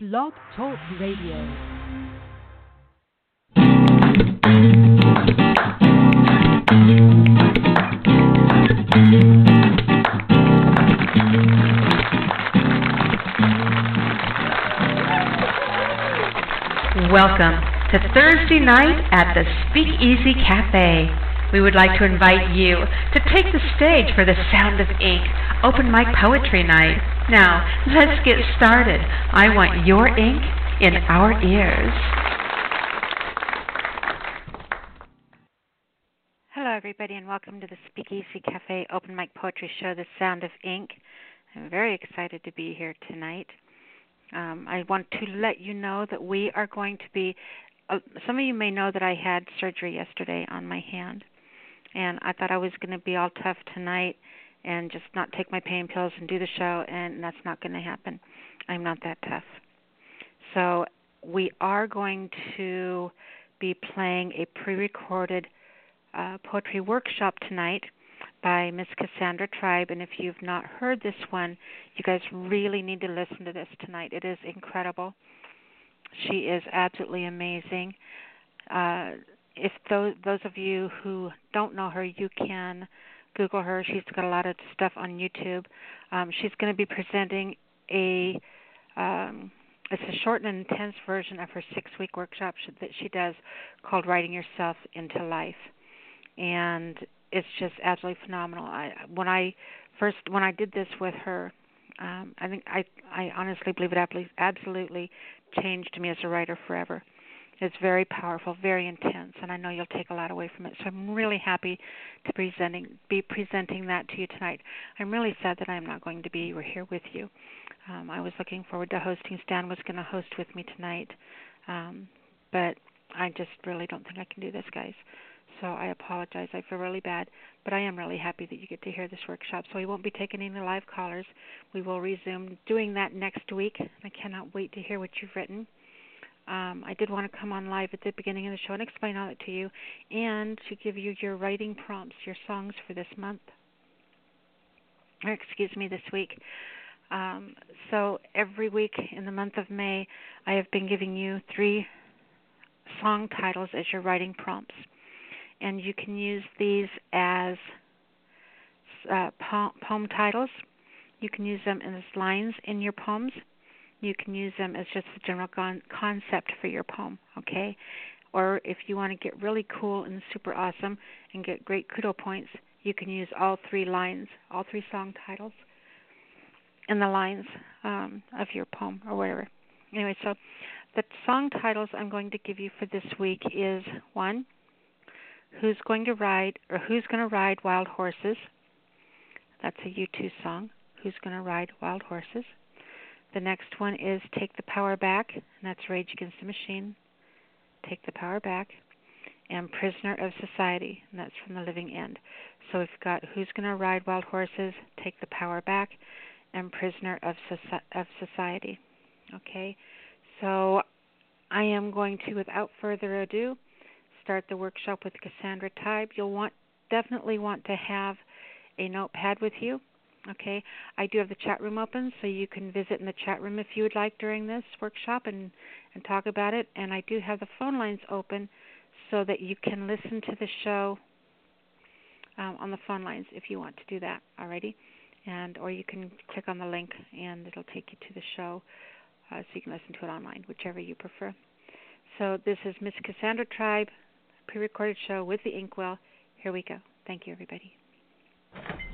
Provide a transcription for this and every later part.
Blog Talk Radio. Welcome to Thursday night at the Speakeasy Cafe. We would like to invite you to take the stage for the Sound of Ink Open Mic Poetry Night. Now, let's get started. I want your ink in our ears. Hello, everybody, and welcome to the Speakeasy Cafe Open Mic Poetry Show, The Sound of Ink. I'm very excited to be here tonight. Um, I want to let you know that we are going to be. Uh, some of you may know that I had surgery yesterday on my hand, and I thought I was going to be all tough tonight and just not take my pain pills and do the show, and that's not going to happen. I'm not that tough. So we are going to be playing a pre-recorded uh, poetry workshop tonight by Miss Cassandra Tribe. And if you've not heard this one, you guys really need to listen to this tonight. It is incredible. She is absolutely amazing. Uh, if those those of you who don't know her, you can Google her. She's got a lot of stuff on YouTube. Um, she's going to be presenting a um, it's a short and intense version of her six week workshop that she does called Writing Yourself into Life. And it's just absolutely phenomenal. I when I first when I did this with her, um, I think I I honestly believe it absolutely changed me as a writer forever. It's very powerful, very intense, and I know you'll take a lot away from it. So I'm really happy to presenting be presenting that to you tonight. I'm really sad that I'm not going to be here with you. Um, I was looking forward to hosting. Stan was going to host with me tonight, um, but I just really don't think I can do this, guys so I apologize. I feel really bad, but I am really happy that you get to hear this workshop. So we won't be taking any live callers. We will resume doing that next week. I cannot wait to hear what you've written. Um, I did want to come on live at the beginning of the show and explain all that to you, and to give you your writing prompts, your songs for this month, or excuse me, this week. Um, so every week in the month of May, I have been giving you three song titles as your writing prompts and you can use these as uh, poem titles. You can use them as lines in your poems. You can use them as just a general con- concept for your poem, okay? Or if you want to get really cool and super awesome and get great kudo points, you can use all three lines, all three song titles in the lines um, of your poem or whatever. Anyway, so the song titles I'm going to give you for this week is one, Who's Going to Ride or Who's Going to Ride Wild Horses? That's a U2 song. Who's Going to Ride Wild Horses? The next one is Take the Power Back, and that's Rage Against the Machine. Take the Power Back. And Prisoner of Society, and that's from The Living End. So we've got Who's to Ride Wild Horses, Take the Power Back, and Prisoner of, of Society. Okay? So I am going to, without further ado, start the workshop with Cassandra Tribe, you'll want definitely want to have a notepad with you. Okay, I do have the chat room open, so you can visit in the chat room if you would like during this workshop and and talk about it. And I do have the phone lines open so that you can listen to the show um, on the phone lines if you want to do that. Alrighty, and or you can click on the link and it'll take you to the show, uh, so you can listen to it online, whichever you prefer. So this is Miss Cassandra Tribe pre recorded show with the Inkwell. Here we go. Thank you, everybody.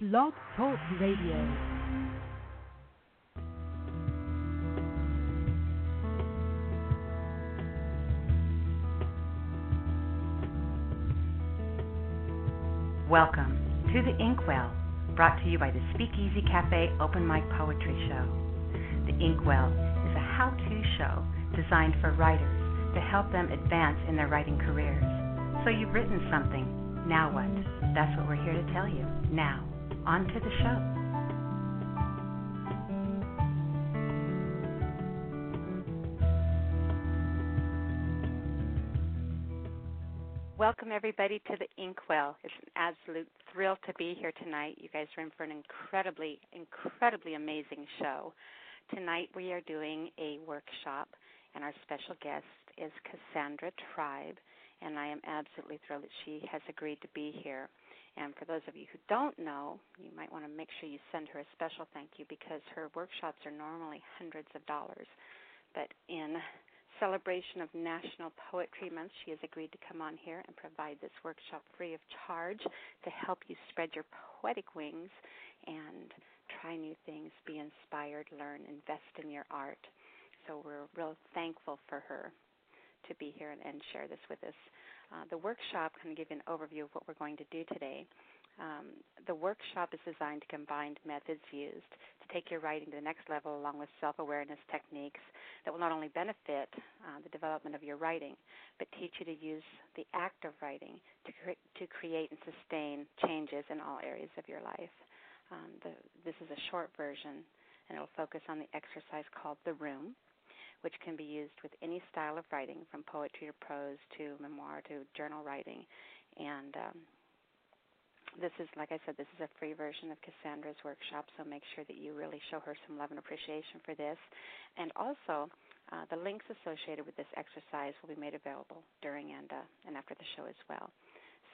Blog Talk Radio. Welcome to the Inkwell, brought to you by the Speakeasy Cafe Open Mic Poetry Show. The Inkwell is a how to show designed for writers to help them advance in their writing careers. So you've written something. Now what? That's what we're here to tell you. Now, on to the show. Welcome, everybody, to the Inkwell. It's an absolute thrill to be here tonight. You guys are in for an incredibly, incredibly amazing show. Tonight, we are doing a workshop, and our special guest is Cassandra Tribe, and I am absolutely thrilled that she has agreed to be here. And for those of you who don't know, you might want to make sure you send her a special thank you because her workshops are normally hundreds of dollars. But in celebration of National Poetry Month, she has agreed to come on here and provide this workshop free of charge to help you spread your poetic wings and try new things, be inspired, learn, invest in your art. So we're real thankful for her to be here and, and share this with us. Uh, the workshop can give you an overview of what we're going to do today. Um, the workshop is designed to combine methods used to take your writing to the next level along with self awareness techniques that will not only benefit uh, the development of your writing, but teach you to use the act of writing to, cre- to create and sustain changes in all areas of your life. Um, the, this is a short version, and it will focus on the exercise called The Room, which can be used with any style of writing, from poetry to prose to memoir to journal writing. And um, this is, like I said, this is a free version of Cassandra's workshop, so make sure that you really show her some love and appreciation for this. And also, uh, the links associated with this exercise will be made available during and, uh, and after the show as well.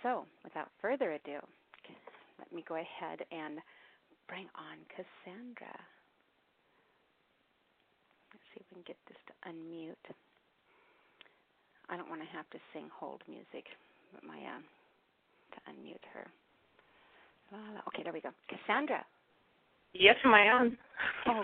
So, without further ado, let me go ahead and bring on Cassandra. Let's see if we can get this to unmute. I don't want to have to sing hold music, but my uh, to unmute her. Okay, there we go. Cassandra. Yes, am I on? Oh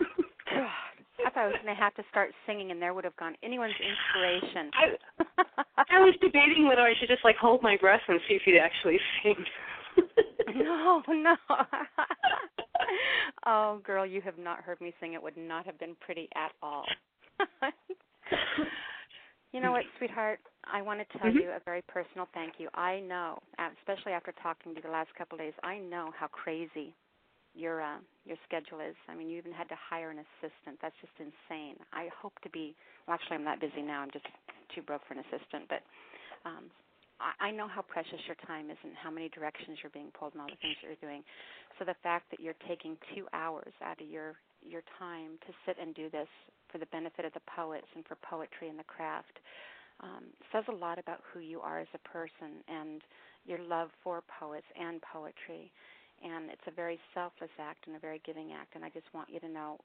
God! I thought I was going to have to start singing, and there would have gone anyone's inspiration. I, I was debating whether I should just like hold my breath and see if you'd actually sing. no, no. oh, girl, you have not heard me sing. It would not have been pretty at all. you know what, sweetheart? I want to tell mm-hmm. you a very personal thank you. I know, especially after talking to you the last couple of days, I know how crazy your uh, your schedule is. I mean, you even had to hire an assistant. That's just insane. I hope to be. Well, actually, I'm not busy now. I'm just too broke for an assistant. But um, I, know how precious your time is and how many directions you're being pulled and all the things that you're doing. So the fact that you're taking two hours out of your your time to sit and do this for the benefit of the poets and for poetry and the craft um, says a lot about who you are as a person and your love for poets and poetry. And it's a very selfless act and a very giving act. And I just want you to know,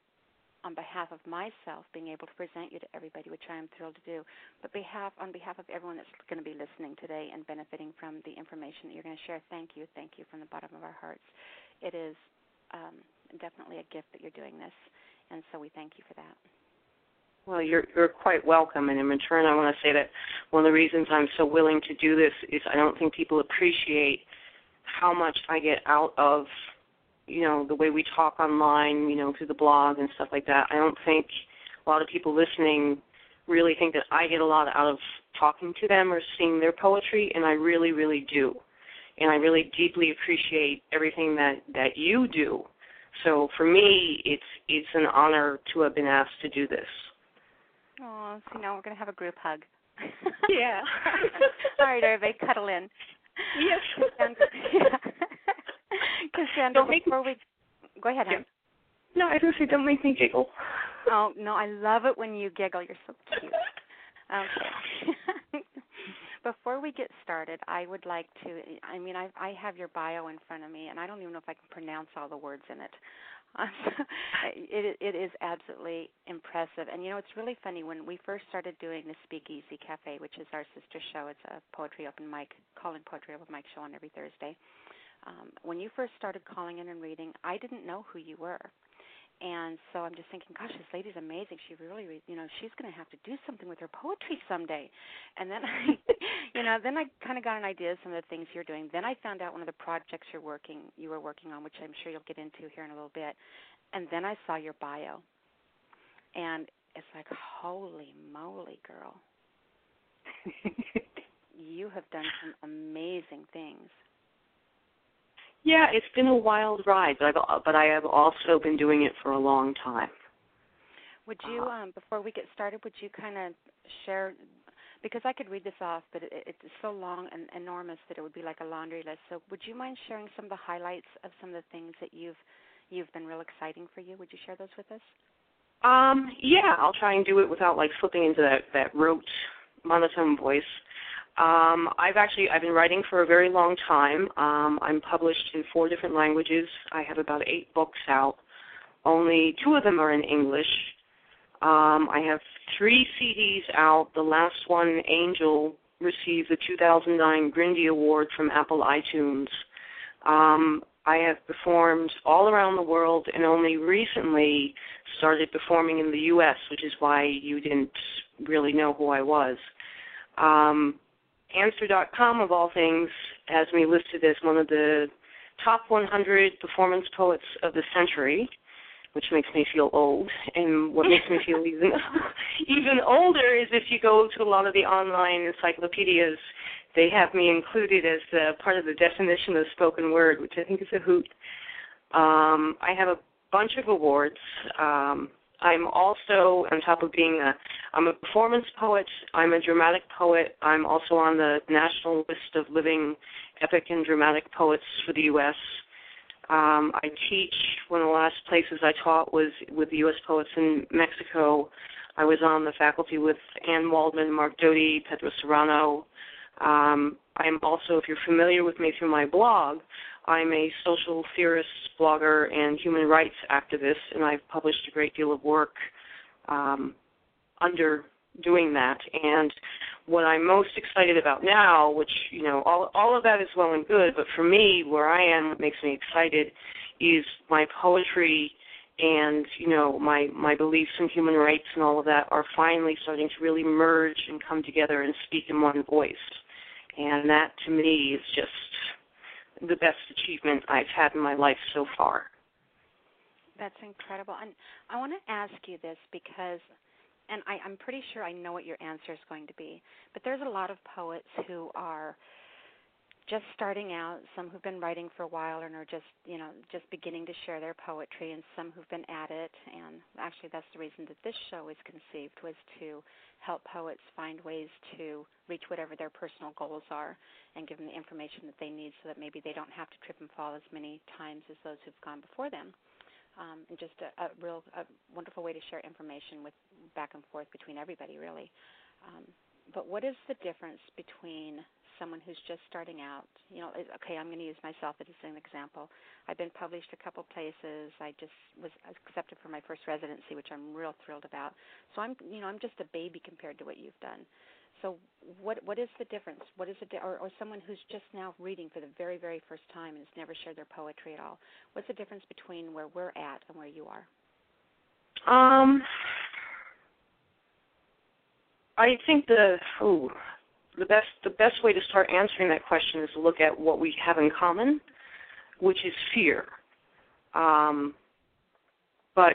on behalf of myself, being able to present you to everybody, which I am thrilled to do, but behalf on behalf of everyone that's going to be listening today and benefiting from the information that you're going to share, thank you, thank you from the bottom of our hearts. It is um, definitely a gift that you're doing this, and so we thank you for that. Well, you're you're quite welcome, and in return, I want to say that one of the reasons I'm so willing to do this is I don't think people appreciate how much I get out of, you know, the way we talk online, you know, through the blog and stuff like that. I don't think a lot of people listening really think that I get a lot out of talking to them or seeing their poetry, and I really, really do. And I really deeply appreciate everything that that you do. So for me, it's it's an honor to have been asked to do this. Oh, so now we're going to have a group hug. Yeah. All right, everybody, cuddle in. Yes. Yeah. Cassandra don't make before we go ahead, yeah. No, I to say, don't make me giggle. Oh no, I love it when you giggle. You're so cute. Okay. Before we get started, I would like to. I mean, I I have your bio in front of me, and I don't even know if I can pronounce all the words in it. Um, it it is absolutely impressive. And you know, it's really funny when we first started doing the Speakeasy Cafe, which is our sister show. It's a poetry open mic, calling poetry open mic show on every Thursday. Um, when you first started calling in and reading, I didn't know who you were. And so I'm just thinking, gosh, this lady's amazing. She really, you know, she's going to have to do something with her poetry someday. And then I, you know, then I kind of got an idea of some of the things you're doing. Then I found out one of the projects you're working, you were working on, which I'm sure you'll get into here in a little bit. And then I saw your bio, and it's like, holy moly, girl. you have done some amazing things. Yeah, it's been a wild ride, but I've but I have also been doing it for a long time. Would you, Uh-huh. um, before we get started, would you kind of share? Because I could read this off, but it, it's so long and enormous that it would be like a laundry list. So, would you mind sharing some of the highlights of some of the things that you've you've been real exciting for you? Would you share those with us? Um, yeah, I'll try and do it without like slipping into that that rote monotone voice. Um, I've actually I've been writing for a very long time. Um, I'm published in four different languages. I have about eight books out. Only two of them are in English. Um, I have three CDs out. The last one, Angel, received the 2009 Grindy Award from Apple iTunes. Um, I have performed all around the world and only recently started performing in the U.S., which is why you didn't really know who I was. Um, Answer.com, of all things, has me listed as one of the top 100 performance poets of the century, which makes me feel old. And what makes me feel even even older is if you go to a lot of the online encyclopedias, they have me included as part of the definition of spoken word, which I think is a hoot. Um, I have a bunch of awards. Um, I'm also, on top of being a, I'm a performance poet. I'm a dramatic poet. I'm also on the national list of living epic and dramatic poets for the U.S. Um, I teach. One of the last places I taught was with the U.S. poets in Mexico. I was on the faculty with Anne Waldman, Mark Doty, Pedro Serrano. Um, I'm also, if you're familiar with me through my blog, I'm a social theorist, blogger, and human rights activist, and I've published a great deal of work um, under doing that. And what I'm most excited about now, which you know, all all of that is well and good, but for me, where I am, what makes me excited is my poetry and you know my my beliefs in human rights and all of that are finally starting to really merge and come together and speak in one voice. And that to me is just the best achievement I've had in my life so far. That's incredible. And I want to ask you this because, and I, I'm pretty sure I know what your answer is going to be, but there's a lot of poets who are just starting out, some who've been writing for a while and are just, you know, just beginning to share their poetry, and some who've been at it. And actually, that's the reason that this show was conceived was to help poets find ways to reach whatever their personal goals are and give them the information that they need so that maybe they don't have to trip and fall as many times as those who've gone before them. Um, and just a, a real a wonderful way to share information with back and forth between everybody, really. Um, but what is the difference between someone who's just starting out? You know, okay, I'm going to use myself as an example. I've been published a couple places. I just was accepted for my first residency, which I'm real thrilled about. So I'm, you know, I'm just a baby compared to what you've done. So what what is the difference? What is it, di- or, or someone who's just now reading for the very very first time and has never shared their poetry at all? What's the difference between where we're at and where you are? Um, I think the oh, the best the best way to start answering that question is to look at what we have in common, which is fear. Um, but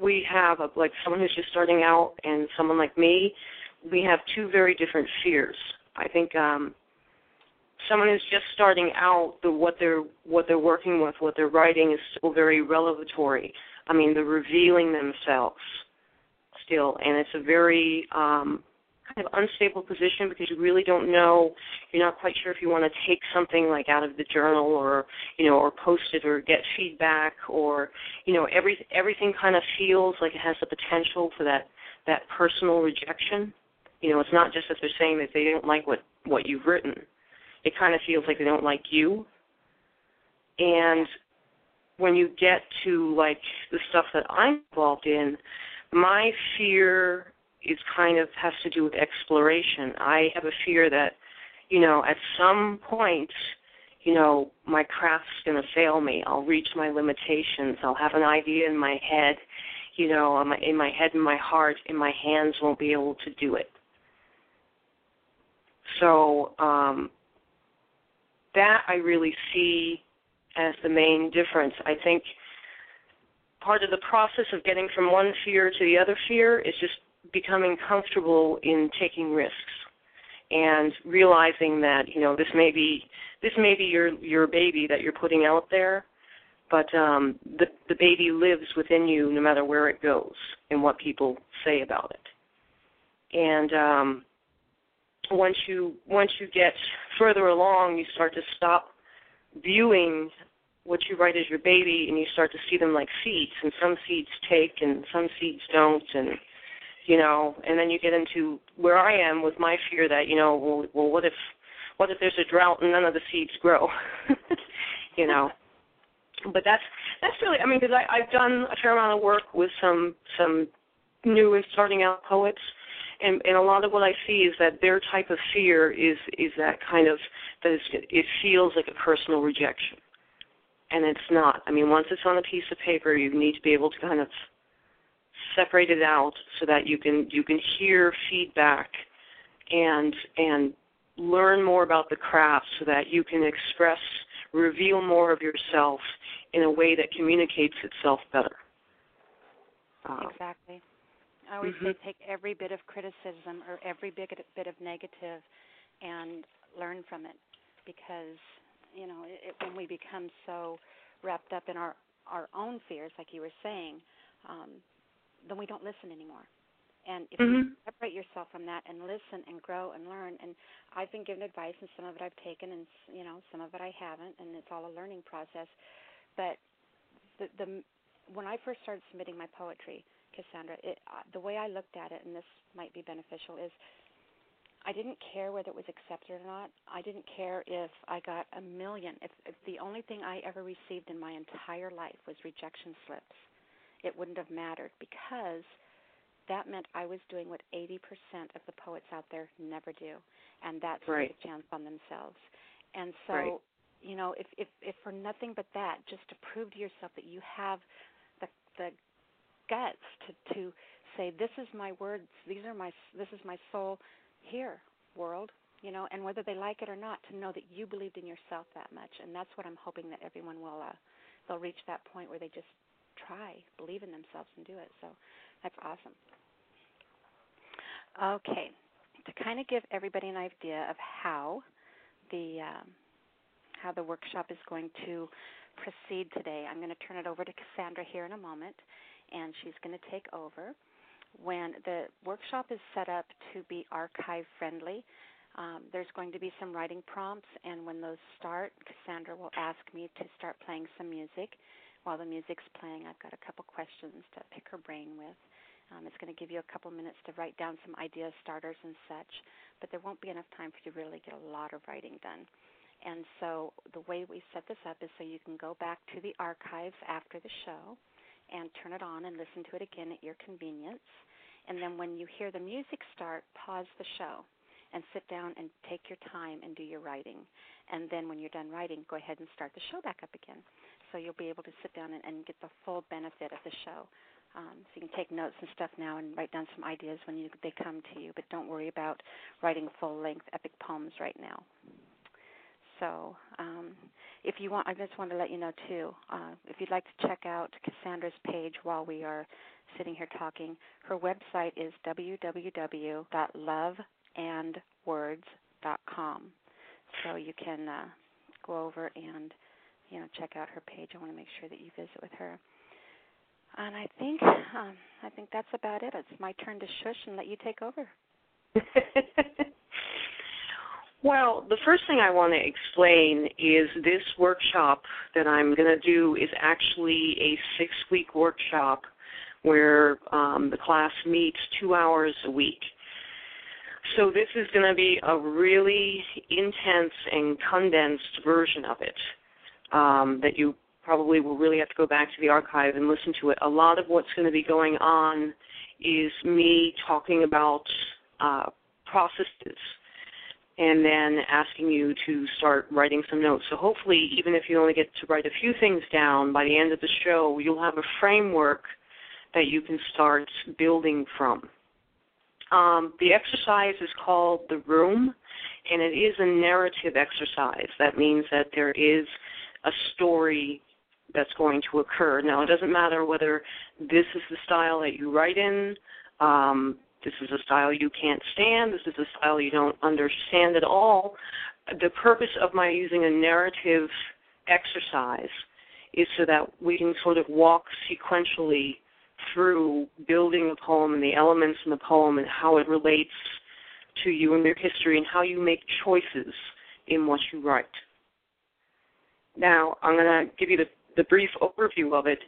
we have a, like someone who's just starting out and someone like me, we have two very different fears. I think um, someone who's just starting out, the what they're what they're working with, what they're writing is still very revelatory. I mean, they're revealing themselves still, and it's a very um, kind of unstable position because you really don't know. You're not quite sure if you want to take something like out of the journal or you know or post it or get feedback or you know every everything kind of feels like it has the potential for that that personal rejection. You know, it's not just that they're saying that they don't like what what you've written. It kind of feels like they don't like you. And when you get to like the stuff that I'm involved in, my fear is kind of has to do with exploration. I have a fear that, you know, at some point, you know, my craft's going to fail me. I'll reach my limitations. I'll have an idea in my head, you know, in my, head and my heart, and my hands won't be able to do it. So um, that I really see as the main difference. I think part of the process of getting from one fear to the other fear is just becoming comfortable in taking risks and realizing that you know this may be this may be your your baby that you're putting out there but um the the baby lives within you no matter where it goes and what people say about it. And um once you once you get further along you start to stop viewing what you write as your baby and you start to see them like seeds and some seeds take and some seeds don't and you know and then you get into where i am with my fear that you know well, well what if what if there's a drought and none of the seeds grow? You know? But that's that's really i mean because i i've done a fair amount of work with some some new and starting out poets and and a lot of what i see is that their type of fear is is that kind of that it feels like a personal rejection. And it's not. I mean once it's on a piece of paper you need to be able to kind of separate it out so that you can you can hear feedback and and learn more about the craft so that you can express reveal more of yourself in a way that communicates itself better uh, exactly i always mm-hmm. say take every bit of criticism or every bit bit of negative and learn from it because you know it, when we become so wrapped up in our our own fears like you were saying um, then we don't listen anymore. And if mm-hmm. you separate yourself from that and listen and grow and learn, and I've been given advice, and some of it I've taken, and you know some of it I haven't, and it's all a learning process. But the the when I first started submitting my poetry, Cassandra, it, uh, the way I looked at it, and this might be beneficial, is I didn't care whether it was accepted or not. I didn't care if I got a million. If, if the only thing I ever received in my entire life was rejection slips it wouldn't have mattered because that meant I was doing what 80% of the poets out there never do, and that's right. take a chance on themselves. And so, right. you know, if, if if for nothing but that, just to prove to yourself that you have the the guts to to say this is my words, these are my this is my soul here, world, you know, and whether they like it or not, to know that you believed in yourself that much, and that's what I'm hoping that everyone will uh, they'll reach that point where they just try, believe in themselves, and do it. So that's awesome. Okay, to kind of give everybody an idea of how the um, how the workshop is going to proceed today, I'm going to turn it over to Cassandra here in a moment, and she's going to take over. When the workshop is set up to be archive friendly, um, there's going to be some writing prompts, and when those start, Cassandra will ask me to start playing some music while the music's playing, I've got a couple questions to pick her brain with. Um, it's going to give you a couple minutes to write down some idea starters and such, but there won't be enough time for you to really get a lot of writing done. And so the way we set this up is so you can go back to the archives after the show and turn it on and listen to it again at your convenience. And then when you hear the music start, pause the show and sit down and take your time and do your writing. And then when you're done writing, go ahead and start the show back up again so you'll be able to sit down and, and get the full benefit of the show. Um, so you can take notes and stuff now and write down some ideas when you, they come to you, but don't worry about writing full-length epic poems right now. So, um, if you want, I just want to let you know too. Uh, if you'd like to check out Cassandra's page while we are sitting here talking, her website is www.loveandwords.com. So you can uh, go over and you know check out her page. I want to make sure that you visit with her. And I think um, I think that's about it. It's my turn to shush and let you take over. well, the first thing I want to explain is this workshop that I'm going to do is actually a six-week workshop where um, the class meets two hours a week. So this is going to be a really intense and condensed version of it um, that you probably will really have to go back to the archive and listen to it. A lot of what's going to be going on is me talking about uh, processes and then asking you to start writing some notes. So hopefully, even if you only get to write a few things down, by the end of the show, you'll have a framework that you can start building from. Um, the exercise is called The Room, and it is a narrative exercise. That means that there is a story that's going to occur. Now, it doesn't matter whether this is the style that you write in, um, this is a style you can't stand, this is a style you don't understand at all. The purpose of my using a narrative exercise is so that we can sort of walk sequentially through building the poem and the elements in the poem and how it relates to you and your history and how you make choices in what you write. Now, I'm going to give you the, the brief overview of it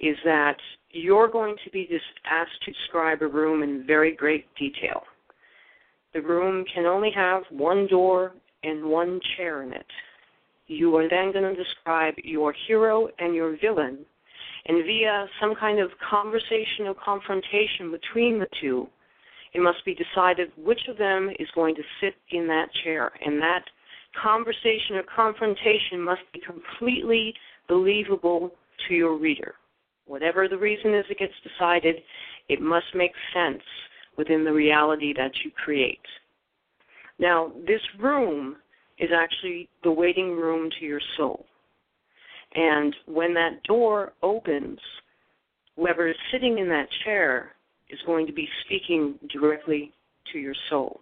is that you're going to be just asked to describe a room in very great detail. The room can only have one door and one chair in it. You are then going to describe your hero and your villain, and via some kind of conversation or confrontation between the two, it must be decided which of them is going to sit in that chair. And that conversation or confrontation must be completely believable to your reader. Whatever the reason is it gets decided, it must make sense within the reality that you create. Now, this room is actually the waiting room to your soul. And when that door opens, whoever is sitting in that chair is going to be speaking directly to your soul.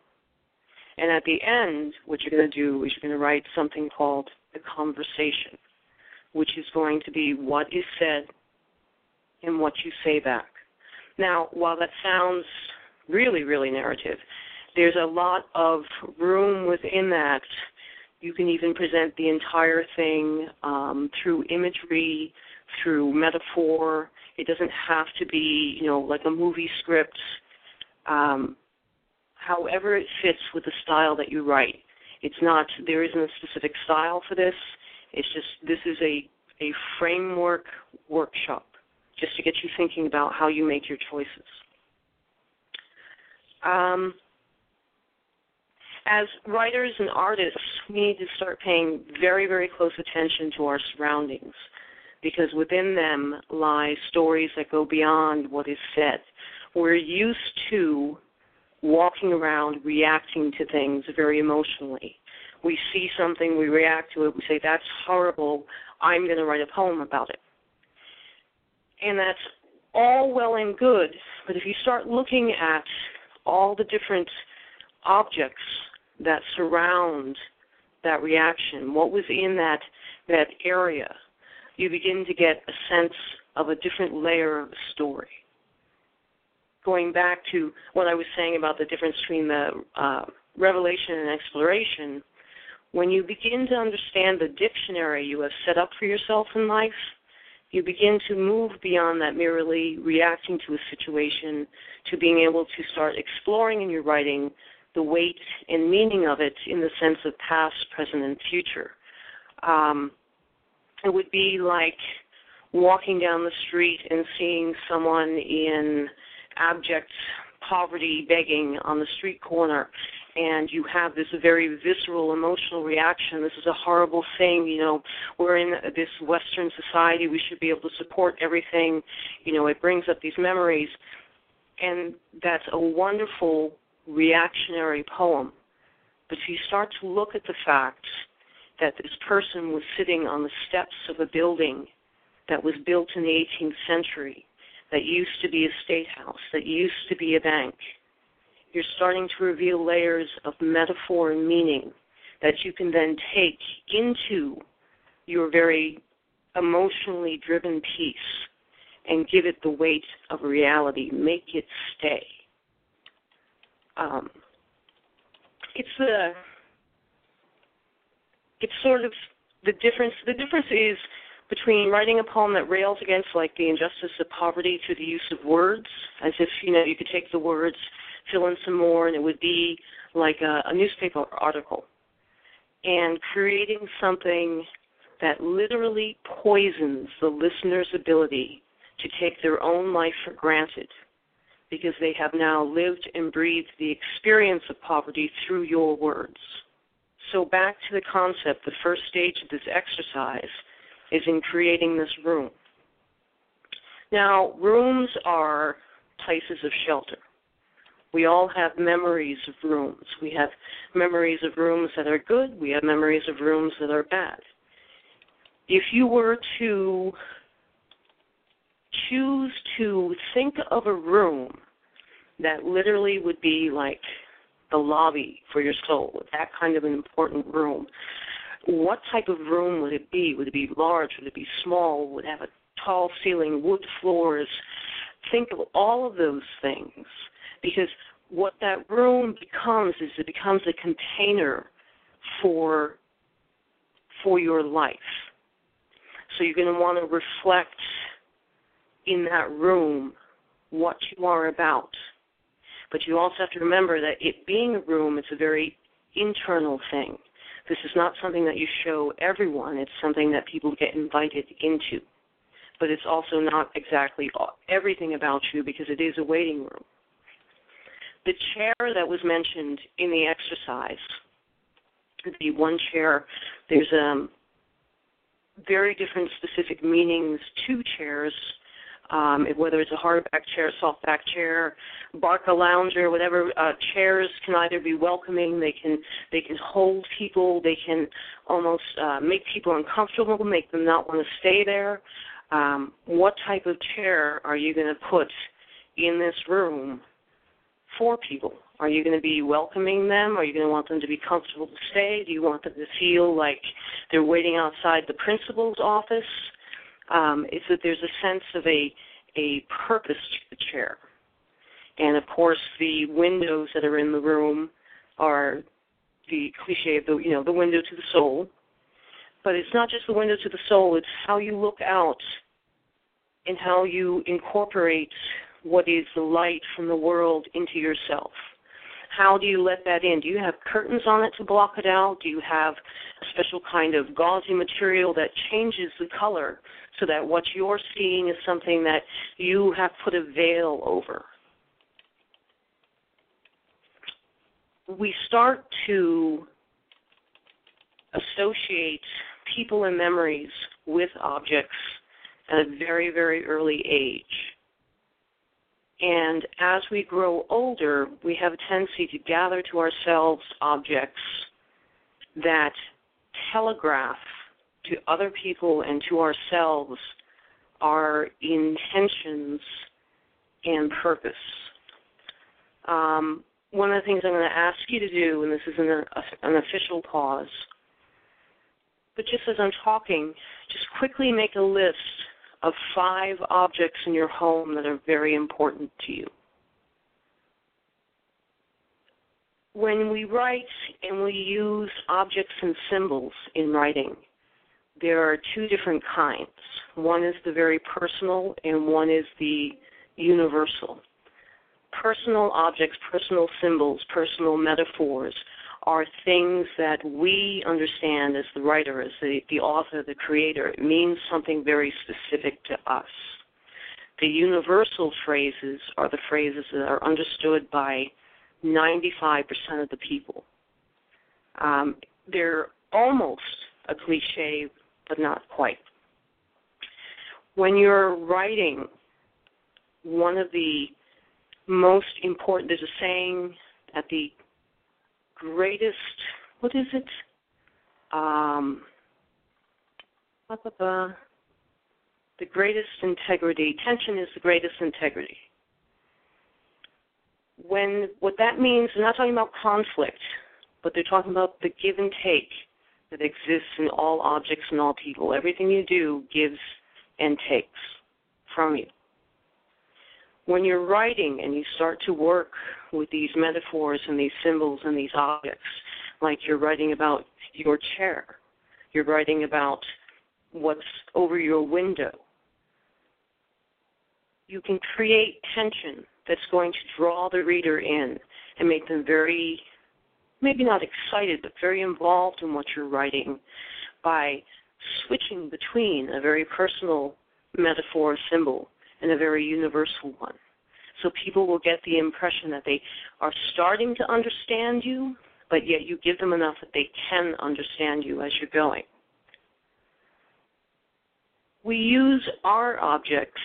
And at the end, what you're going to do is you're going to write something called the conversation, which is going to be what is said and what you say back. Now, while that sounds really, really narrative, there's a lot of room within that. You can even present the entire thing um, through imagery, through metaphor. It doesn't have to be, you know, like a movie script. Um, however it fits with the style that you write. It's not there isn't a specific style for this. It's just this is a a framework workshop just to get you thinking about how you make your choices. Um, as writers and artists, we need to start paying very, very close attention to our surroundings because within them lie stories that go beyond what is said. We're used to walking around reacting to things very emotionally. We see something, we react to it, we say, That's horrible, I'm going to write a poem about it. And that's all well and good, but if you start looking at all the different objects that surround that reaction, what was in that that area, you begin to get a sense of a different layer of the story going back to what I was saying about the difference between the uh, revelation and exploration, when you begin to understand the dictionary you have set up for yourself in life, you begin to move beyond that merely reacting to a situation to being able to start exploring in your writing the weight and meaning of it in the sense of past, present, and future. Um, it would be like walking down the street and seeing someone in abject poverty begging on the street corner and you have this very visceral emotional reaction. This is a horrible thing you know. We're in this western society. We should be able to support everything. You know it brings up these memories. And that's a wonderful reactionary poem. But if you start to look at the fact that this person was sitting on the steps of a building that was built in the 18th century that used to be a state house, that used to be a bank. You're starting to reveal layers of metaphor and meaning that you can then take into your very emotionally driven piece and give it the weight of reality, make it stay. Um, it's the it's sort of the difference. The difference is between writing a poem that rails against like the injustice of poverty through the use of words, as if you know you could take the words, fill in some more, and it would be like a, a newspaper article, and creating something that literally poisons the listener's ability to take their own life for granted because they have now lived and breathed the experience of poverty through your words. So, back to the concept, the first stage of this exercise is in creating this room. Now, rooms are places of shelter. We all have memories of rooms. We have memories of rooms that are good, we have memories of rooms that are bad. if you were to choose to think of a room that literally would be like the lobby for your soul, that kind of an important room, what type of room would it be? Would it be large? Would it be small? Would it have a tall ceiling, wood floors? Think of all of those things because what that room becomes is it becomes a container for for your life. So you're going to want to reflect in that room what you are about. But you also have to remember that it being a room, it's a very internal thing. This is not something that you show everyone. It's something that people get invited into. But it's also not exactly everything about you because it is a waiting room. The chair that was mentioned in the exercise, the one chair, there's um, very different specific meanings to chairs um, whether it's a hardback chair, softback chair, barca lounger, whatever uh, chairs can either be welcoming, they can they can hold people, they can almost uh, make people uncomfortable, make them not want to stay there. Um, what type of chair are you going to put in this room for people? Are you going to be welcoming them? Are you going to want them to be comfortable to stay? Do you want them to feel like they're waiting outside the principal's office? Um, is that there's a sense of a a purpose to the chair, and of course the windows that are in the room are the cliche of the you know the window to the soul, but it's not just the window to the soul; it's how you look out and how you incorporate what is the light from the world into yourself. How do you let that in? Do you have curtains on it to block it out? Do you have a special kind of gauzy material that changes the color so that what you're seeing is something that you have put a veil over? We start to associate people and memories with objects at a very, very early age. And as we grow older, we have a tendency to gather to ourselves objects that telegraph to other people and to ourselves our intentions and purpose. Um, one of the things I'm going to ask you to do, and this is an, an official pause, but just as I'm talking, just quickly make a list of five objects in your home that are very important to you. When we write and we use objects and symbols in writing, there are two different kinds. One is the very personal, and one is the universal. Personal objects, personal symbols, personal metaphors are things that we understand as the writer, as the, the author, the creator. It means something very specific to us. The universal phrases are the phrases that are understood by 95% of the people. Um, they're almost a cliche, but not quite. When you're writing, one of the most important, there's a saying at the greatest, what is it? Um, blah, blah, blah. The greatest integrity. Tension is the greatest integrity. When what that means, they're not talking about conflict, but they're talking about the give and take that exists in all objects and all people. Everything you do gives and takes from you when you're writing and you start to work with these metaphors and these symbols and these objects, like you're writing about your chair, you're writing about what's over your window, you can create tension that's going to draw the reader in and make them very, maybe not excited, but very involved in what you're writing by switching between a very personal metaphor or symbol and a very universal one. So people will get the impression that they are starting to understand you, but yet you give them enough that they can understand you as you're going. We use our objects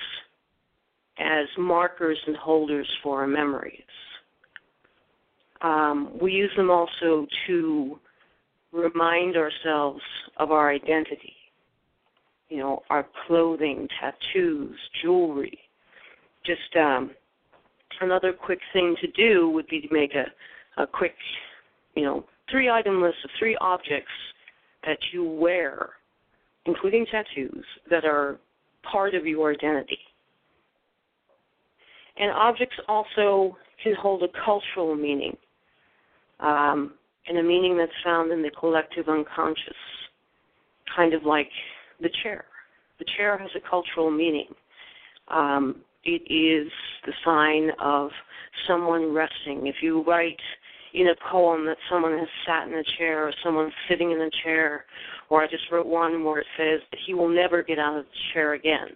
as markers and holders for our memories. Um, we use them also to remind ourselves of our identity. you know, our clothing, tattoos, jewelry. Just um, another quick thing to do would be to make a, a quick, you know, three item list of three objects that you wear, including tattoos, that are part of your identity. And objects also can hold a cultural meaning, um, and a meaning that's found in the collective unconscious, kind of like the chair. The chair has a cultural meaning. Um, it is the sign of someone resting. If you write in a poem that someone has sat in a chair or someone's sitting in a chair, or I just wrote one where it says that he will never get out of the chair again.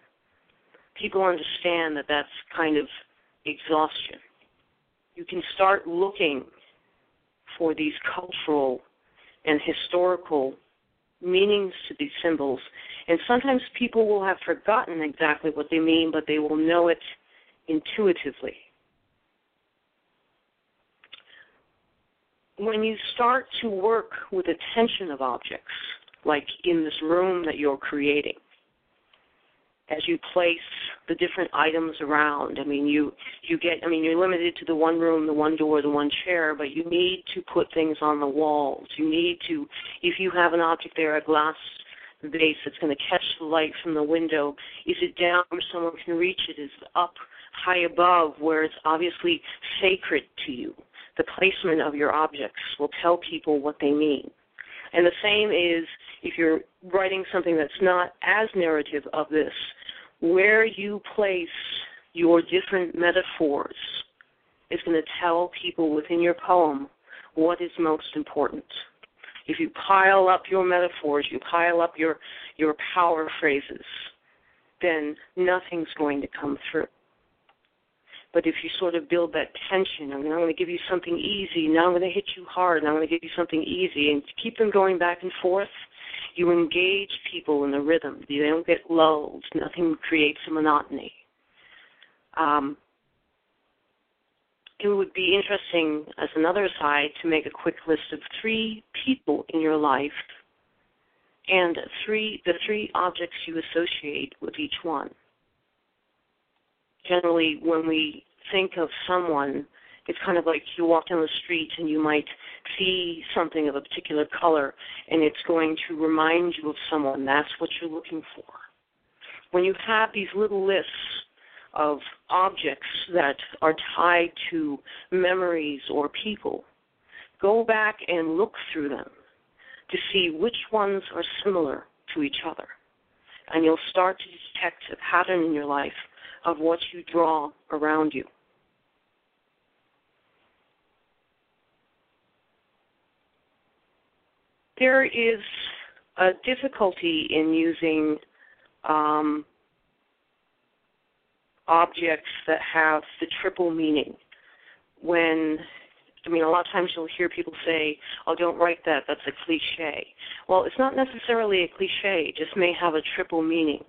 People understand that that's kind of exhaustion. You can start looking for these cultural and historical meanings to these symbols. And sometimes people will have forgotten exactly what they mean, but they will know it intuitively. When you start to work with attention of objects, like in this room that you're creating, as you place the different items around. I mean, you you get. I mean, you're limited to the one room, the one door, the one chair, but you need to put things on the walls. You need to, if you have an object there, a glass vase that's going to catch the light from the window. Is it down where someone can reach it? Is it up high above where it's obviously sacred to you? The placement of your objects will tell people what they mean. And the same is if you're writing something that's not as narrative of this, where you place your different metaphors is going to tell people within your poem what is most important. If you pile up your metaphors, you pile up your, your power phrases, then nothing's going to come through. But if you sort of build that tension, I'm going to give you something easy, now I'm going to hit you hard, and I'm going to give you something easy, and keep them going back and forth, you engage people in the rhythm. They don't get lulled. Nothing creates a monotony. Um, it would be interesting, as another aside, to make a quick list of three people in your life and three the three objects you associate with each one generally when we think of someone, it's kind of like you walk down the street and you might see something of a particular color and it's going to remind you of someone. That's what you're looking for. When you have these little lists of objects that are tied to memories or people, go back and look through them to see which ones are similar to each other. And you'll start to detect a pattern in your life of what you draw around you. There is a difficulty in using um, objects that have the triple meaning when I mean, a lot of times you'll hear people say, "Oh, don't write that. That's a cliche." Well, it's not necessarily a cliche. It just may have a triple meaning.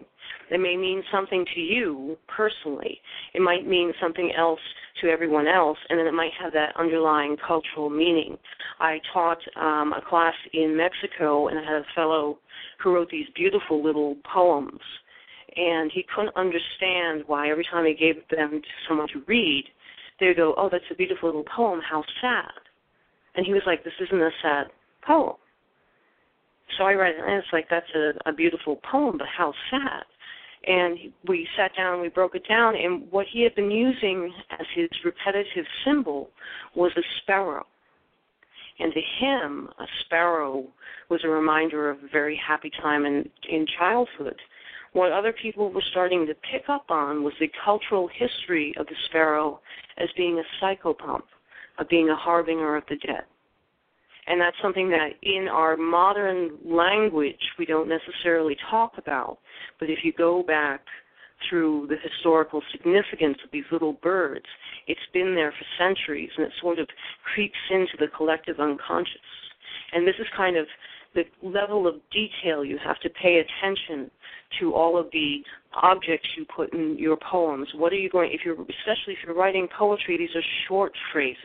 It may mean something to you personally. It might mean something else to everyone else, and then it might have that underlying cultural meaning. I taught um, a class in Mexico, and I had a fellow who wrote these beautiful little poems, and he couldn't understand why every time he gave them to someone to read they would go, "Oh, that's a beautiful little poem. How sad." And he was like, "This isn't a sad poem." So I read it, and it's like, "That's a, a beautiful poem, but how sad." And we sat down, and we broke it down, and what he had been using as his repetitive symbol was a sparrow. And to him, a sparrow was a reminder of a very happy time in, in childhood what other people were starting to pick up on was the cultural history of the sparrow as being a psychopomp, of being a harbinger of the dead. And that's something that in our modern language we don't necessarily talk about. But if you go back through the historical significance of these little birds, it's been there for centuries and it sort of creeps into the collective unconscious. And this is kind of the level of detail you have to pay attention to all of the objects you put in your poems. What are you going if you're especially if you're writing poetry, these are short phrases.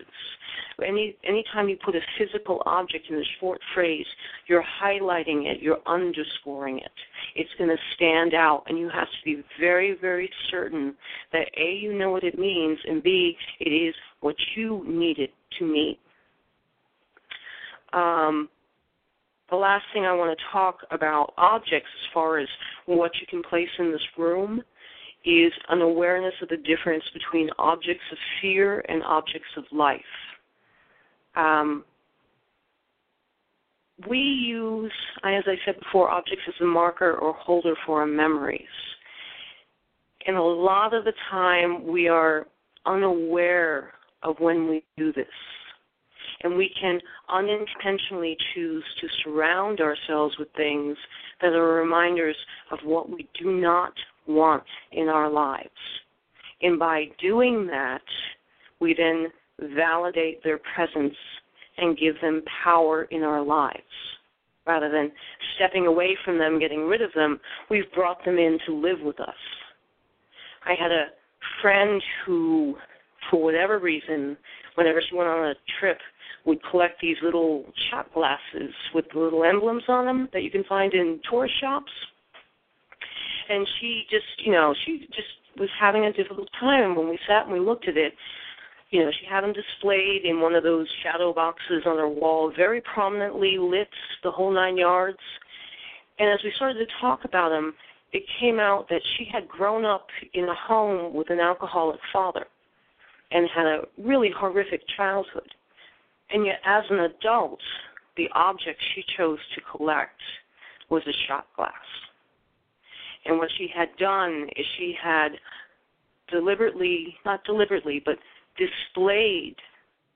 Any anytime you put a physical object in a short phrase, you're highlighting it, you're underscoring it. it's going to stand out, and you have to be very, very certain that A, you know what it means, and B, it is what you need it to mean. Um, the last thing I want to talk about objects as far as what you can place in this room is an awareness of the difference between objects of fear and objects of life. Um, we use, as I said before, objects as a marker or holder for our memories. And a lot of the time we are unaware of when we do this. And we can unintentionally choose to surround ourselves with things that are reminders of what we do not want in our lives. And by doing that, we then validate their presence and give them power in our lives. Rather than stepping away from them, getting rid of them, we've brought them in to live with us. I had a friend who, for whatever reason, whenever she went on a trip, would collect these little shot glasses with little emblems on them that you can find in tourist shops. And she just, you know, she just was having a difficult time. When we sat and we looked at it, you know, she had them displayed in one of those shadow boxes on her wall, very prominently lit, the whole nine yards. And as we started to talk about them, it came out that she had grown up in a home with an alcoholic father and had a really horrific childhood. And yet, as an adult, the object she chose to collect was a shot glass. And what she had done is she had deliberately, not deliberately, but displayed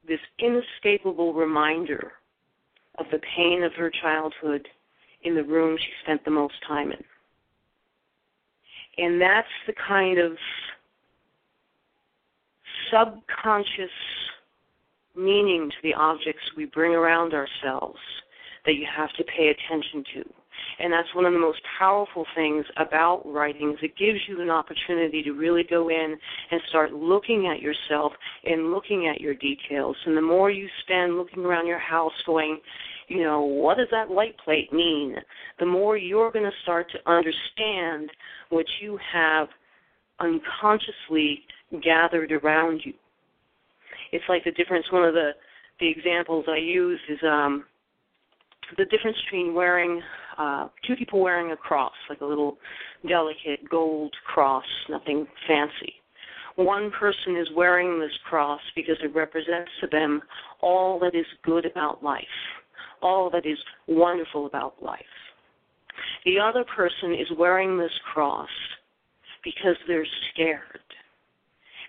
this inescapable reminder of the pain of her childhood in the room she spent the most time in. And that's the kind of subconscious meaning to the objects we bring around ourselves that you have to pay attention to. And that's one of the most powerful things about writing it gives you an opportunity to really go in and start looking at yourself and looking at your details. And the more you spend looking around your house going, you know, what does that light plate mean? The more you're going to start to understand what you have unconsciously gathered around you. It's like the difference. One of the the examples I use is um, the difference between wearing uh, two people wearing a cross, like a little delicate gold cross, nothing fancy. One person is wearing this cross because it represents to them all that is good about life, all that is wonderful about life. The other person is wearing this cross because they're scared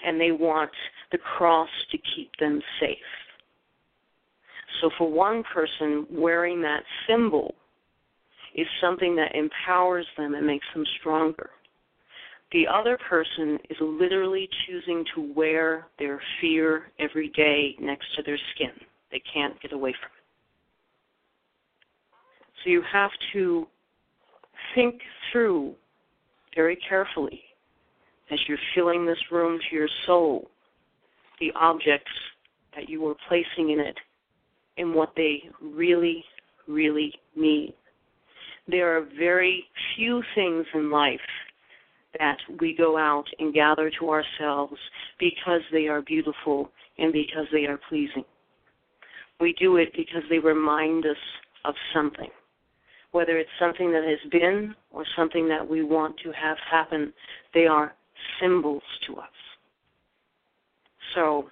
and they want the cross to keep them safe. So for one person, wearing that symbol is something that empowers them and makes them stronger. The other person is literally choosing to wear their fear every day next to their skin. They can't get away from it. So you have to think through very carefully as you're filling this room to your soul the objects that you are placing in it and what they really, really mean. There are very few things in life that we go out and gather to ourselves because they are beautiful and because they are pleasing. We do it because they remind us of something. Whether it's something that has been or something that we want to have happen, they are symbols to us. So,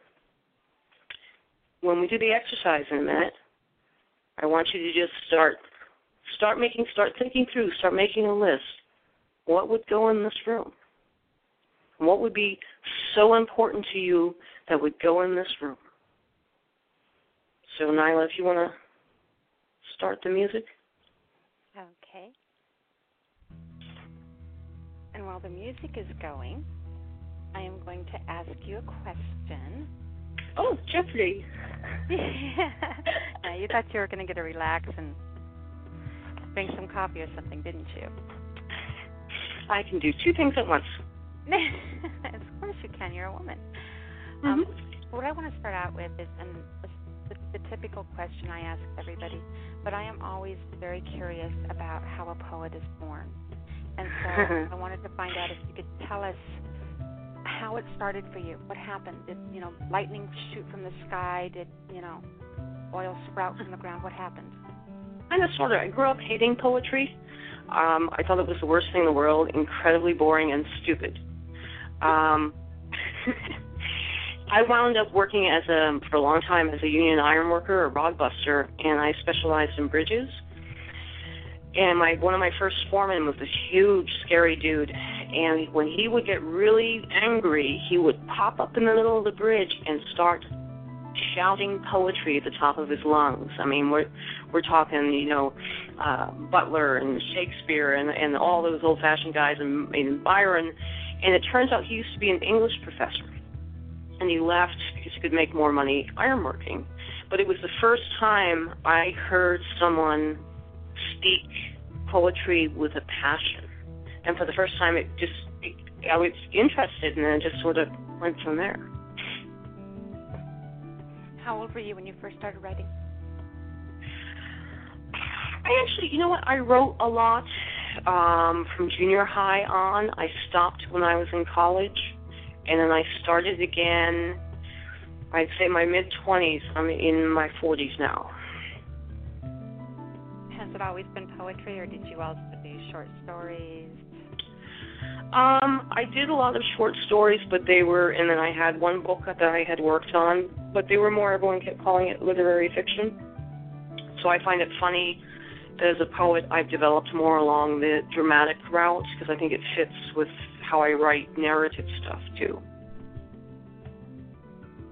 when we do the exercise in minute, I want you to just start start making start thinking through, start making a list. What would go in this room? What would be so important to you that would go in this room? So Nyla, if you want to start the music. Okay. And while the music is going, I am going to ask you a question. Oh, Jeopardy! now, you thought you were going to get to relax and drink some coffee or something, didn't you? I can do two things at once. of course you can. You're a woman. Mm-hmm. Um, what I want to start out with is and the, the typical question I ask everybody, but I am always very curious about how a poet is born. And so I wanted to find out if you could tell us how it started for you. What happened? Did you know lightning shoot from the sky? Did you know oil sprout from the ground? What happened? Kind of, sort of. I grew up hating poetry. Um, I thought it was the worst thing in the world, incredibly boring and stupid. Um, I wound up working as a for a long time as a union iron worker, a rod buster, and I specialized in bridges. And my one of my first foremen was this huge, scary dude. And when he would get really angry, he would pop up in the middle of the bridge and start shouting poetry at the top of his lungs. I mean, we're we're talking, you know, uh, Butler and Shakespeare and and all those old-fashioned guys and, and Byron. And it turns out he used to be an English professor, and he left because he could make more money ironworking. But it was the first time I heard someone speak poetry with a passion. And for the first time, it just, it, I was interested, and then it just sort of went from there. How old were you when you first started writing? I actually, you know what? I wrote a lot um, from junior high on. I stopped when I was in college, and then I started again. I'd say my mid twenties. I'm in my forties now. Has it always been poetry, or did you also do short stories? Um, I did a lot of short stories, but they were, and then I had one book that I had worked on, but they were more. Everyone kept calling it literary fiction. So I find it funny that as a poet, I've developed more along the dramatic route because I think it fits with how I write narrative stuff too.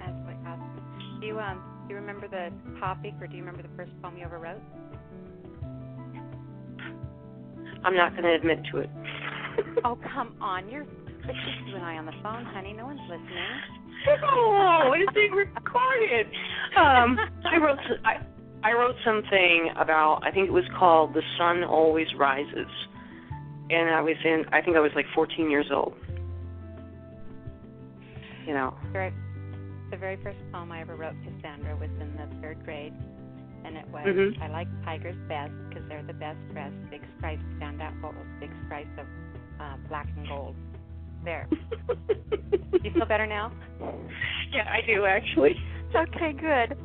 Awesome. Do you um do you remember the topic, or do you remember the first poem you ever wrote? I'm not going to admit to it. Oh come on, you're it's just you and I on the phone, honey. No one's listening. oh, it's being recorded. Um, I wrote I, I wrote something about I think it was called "The Sun Always Rises," and I was in I think I was like 14 years old. You know. Very, the very first poem I ever wrote to Sandra was in the third grade, and it was Mhm. I like tigers best because they're the best dressed. Big stripes stand out bold. Big stripes of uh, black and gold. There. Do you feel better now? yeah, I do actually. Okay, good.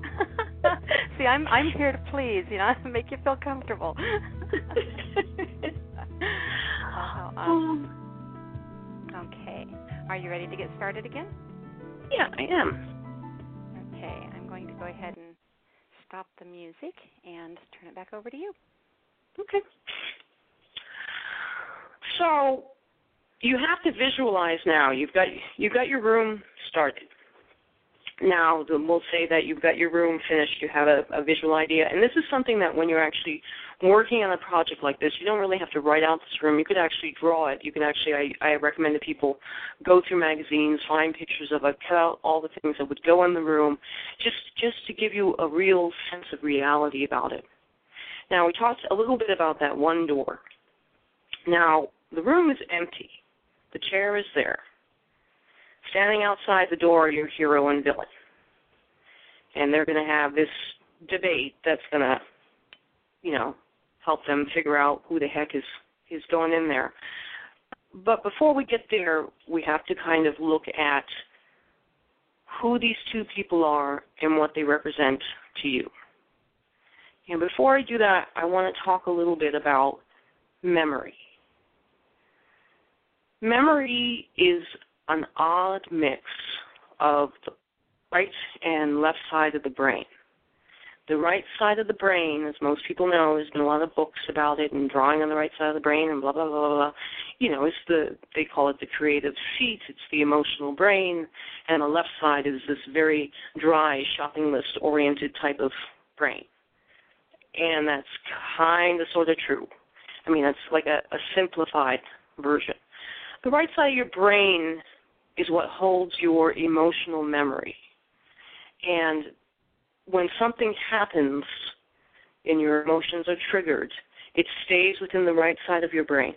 See, I'm I'm here to please, you know, make you feel comfortable. Oh, um, okay. Are you ready to get started again? yeah, I am. Okay, I'm going to go ahead and stop the music and turn it back over to you. Okay. So you have to visualize now. You've got you've got your room started. Now we'll say that you've got your room finished. You have a, a visual idea, and this is something that when you're actually working on a project like this, you don't really have to write out this room. You could actually draw it. You can actually. I, I recommend that people go through magazines, find pictures of it, cut out all the things that would go in the room, just just to give you a real sense of reality about it. Now we talked a little bit about that one door. Now the room is empty. The chair is there. Standing outside the door are your hero and villain. And they're going to have this debate that's going to, you know, help them figure out who the heck is is going in there. But before we get there, we have to kind of look at who these two people are and what they represent to you. And before I do that, I want to talk a little bit about memory. Memory is an odd mix of the right and left side of the brain. The right side of the brain, as most people know, there's been a lot of books about it and drawing on the right side of the brain and blah blah blah blah. blah. You know, it's the they call it the creative seat. It's the emotional brain, and the left side is this very dry shopping list oriented type of brain. And that's kind of sort of true. I mean, that's like a, a simplified version. The right side of your brain is what holds your emotional memory. And when something happens and your emotions are triggered, it stays within the right side of your brain.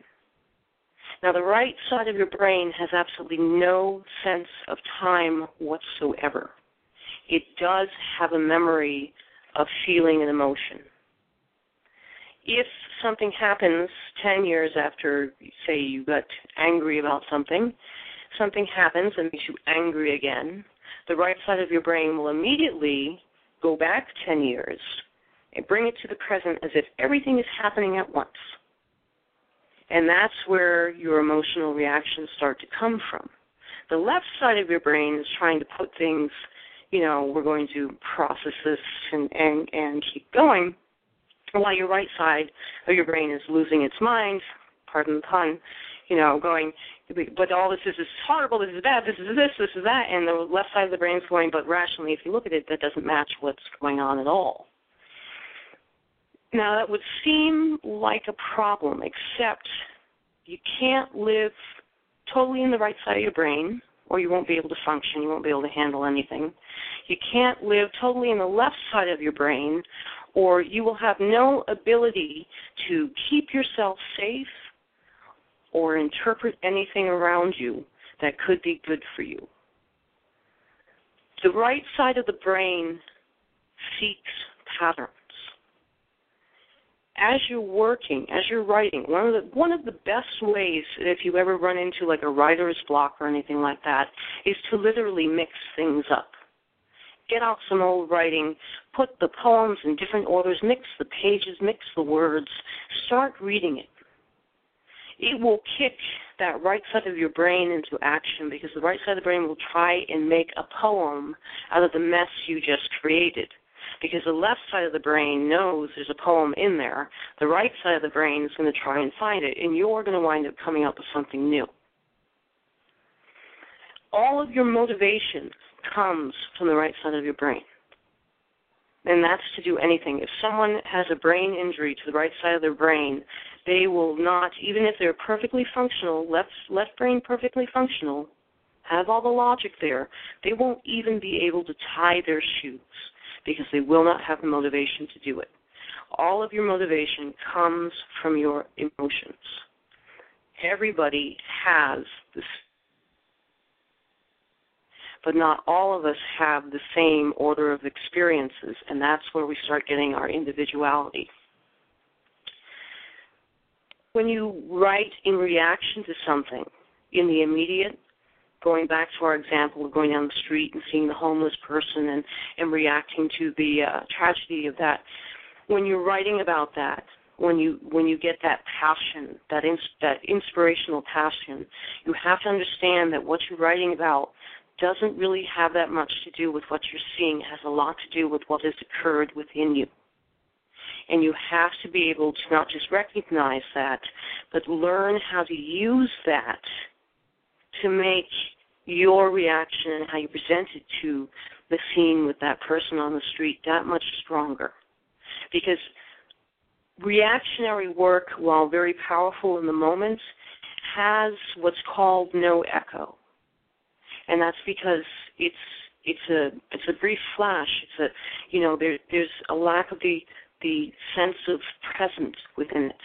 Now, the right side of your brain has absolutely no sense of time whatsoever. It does have a memory of feeling and emotion. If something happens 10 years after, say, you got angry about something, something happens and makes you angry again, the right side of your brain will immediately go back 10 years and bring it to the present as if everything is happening at once. And that's where your emotional reactions start to come from. The left side of your brain is trying to put things, you know, we're going to process this and, and, and keep going, while your right side of your brain is losing its mind, pardon the pun, you know, going, but all this is, is horrible, this is bad, this is this, this is that, and the left side of the brain is going, but rationally, if you look at it, that doesn't match what's going on at all. Now, that would seem like a problem, except you can't live totally in the right side of your brain, or you won't be able to function, you won't be able to handle anything. You can't live totally in the left side of your brain, or you will have no ability to keep yourself safe or interpret anything around you that could be good for you. The right side of the brain seeks patterns as you're working, as you're writing, one of the one of the best ways if you ever run into like a writer's block or anything like that is to literally mix things up. Get out some old writing, put the poems in different orders, mix the pages, mix the words, start reading it. It will kick that right side of your brain into action because the right side of the brain will try and make a poem out of the mess you just created because the left side of the brain knows there's a poem in there. The right side of the brain is going to try and find it, and you're going to wind up coming up with something new. All of your motivation comes from the right side of your brain. And that's to do anything. If someone has a brain injury to the right side of their brain, they will not, even if they're perfectly functional, left left brain perfectly functional, have all the logic there, they won't even be able to tie their shoes because they will not have the motivation to do it. All of your motivation comes from your emotions. Everybody has this, but not all of us have the same order of experiences, and that's where we start getting our individuality. When you write in reaction to something in the immediate, going back to our example of going down the street and seeing the homeless person and, and reacting to the uh, tragedy of that, when you're writing about that, when you when you get that passion, that ins- that inspirational passion, you have to understand that what you're writing about doesn't really have that much to do with what you're seeing. It has a lot to do with what has occurred within you. And you have to be able to not just recognize that, but learn how to use that to make your reaction and how you present it to the scene with that person on the street that much stronger. Because reactionary work, while very powerful in the moment, has what's called no echo. And that's because it's it's a it's a brief flash. It's a you know, there there's a lack of the the sense of presence within it.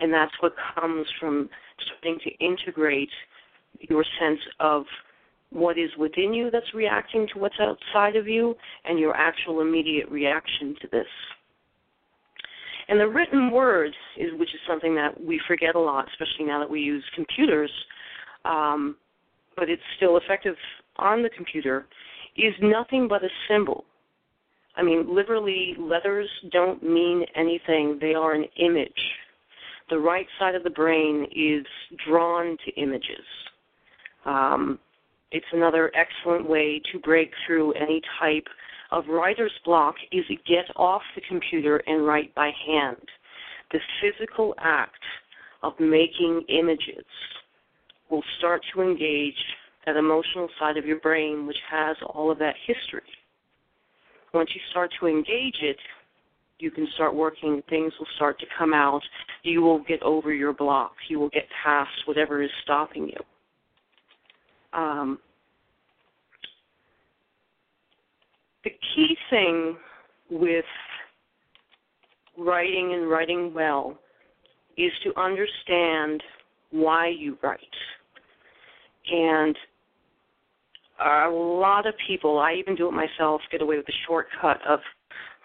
And that's what comes from starting to integrate your sense of what is within you that's reacting to what's outside of you and your actual immediate reaction to this. And the written word is which is something that we forget a lot, especially now that we use computers, um, but it's still effective on the computer, is nothing but a symbol. I mean, literally, letters don't mean anything. They are an image. The right side of the brain is drawn to images. Um, it's another excellent way to break through any type of writer's block is to get off the computer and write by hand. The physical act of making images will start to engage that emotional side of your brain which has all of that history. Once you start to engage it, you can start working, things will start to come out. You will get over your block. You will get past whatever is stopping you um, the key thing with writing and writing well is to understand why you write. And a lot of people, I even do it myself, get away with the shortcut of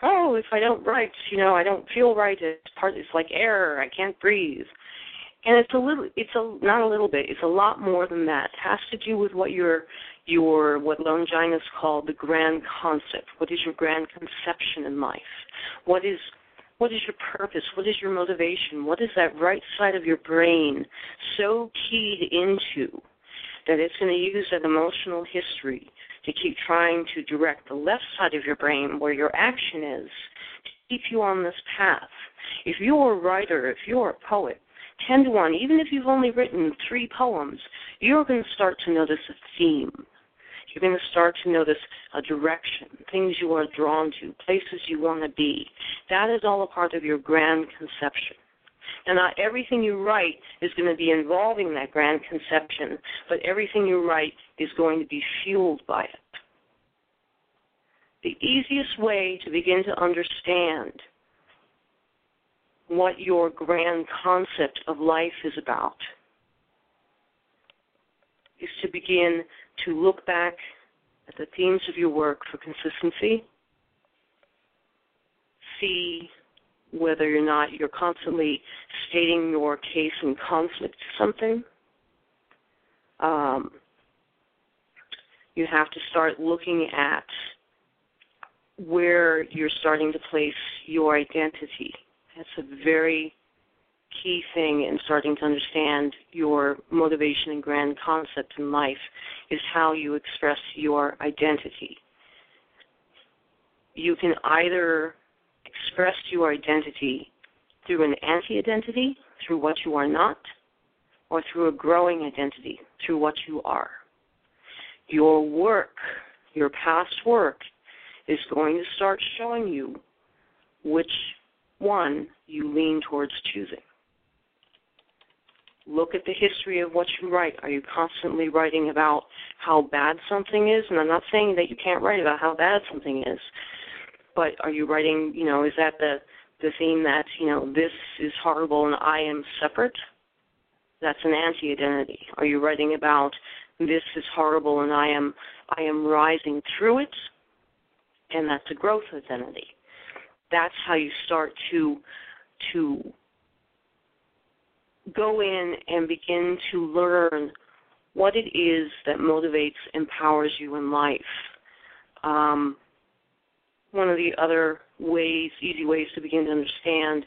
oh, if I don't write, you know, I don't feel right. It's part. It's like air. I can't breathe. And it's a little. It's a not a little bit. It's a lot more than that. It has to do with what your your what Longinus called the grand concept. What is your grand conception in life? What is what is your purpose? What is your motivation? What is that right side of your brain so keyed into that it's going to use that emotional history to keep trying to direct the left side of your brain where your action is to keep you on this path. If you're a writer, if you're a poet, 10 to 1, even if you've only written three poems, you're going to start to notice a theme. You're going to start to notice a direction, things you are drawn to, places you want to be. That is all a part of your grand conception. And not everything you write is going to be involving that grand conception, but everything you write is going to be fueled by it. The easiest way to begin to understand what your grand concept of life is about is to begin to look back at the themes of your work for consistency, see whether or not you're constantly stating your case in conflict to something. Um, you have to start looking at where you're starting to place your identity. That's a very key thing in starting to understand your motivation and grand concept in life is how you express your identity. You can either express your identity through an anti identity, through what you are not, or through a growing identity, through what you are. Your work, your past work, is going to start showing you which one you lean towards choosing. Look at the history of what you write. Are you constantly writing about how bad something is? And I'm not saying that you can't write about how bad something is, but are you writing, you know, is that the the theme that, you know, this is horrible and I am separate? That's an anti-identity. Are you writing about this is horrible and I am I am rising through it? And that's a growth identity. That's how you start to to go in and begin to learn what it is that motivates, empowers you in life. Um, one of the other ways, easy ways to begin to understand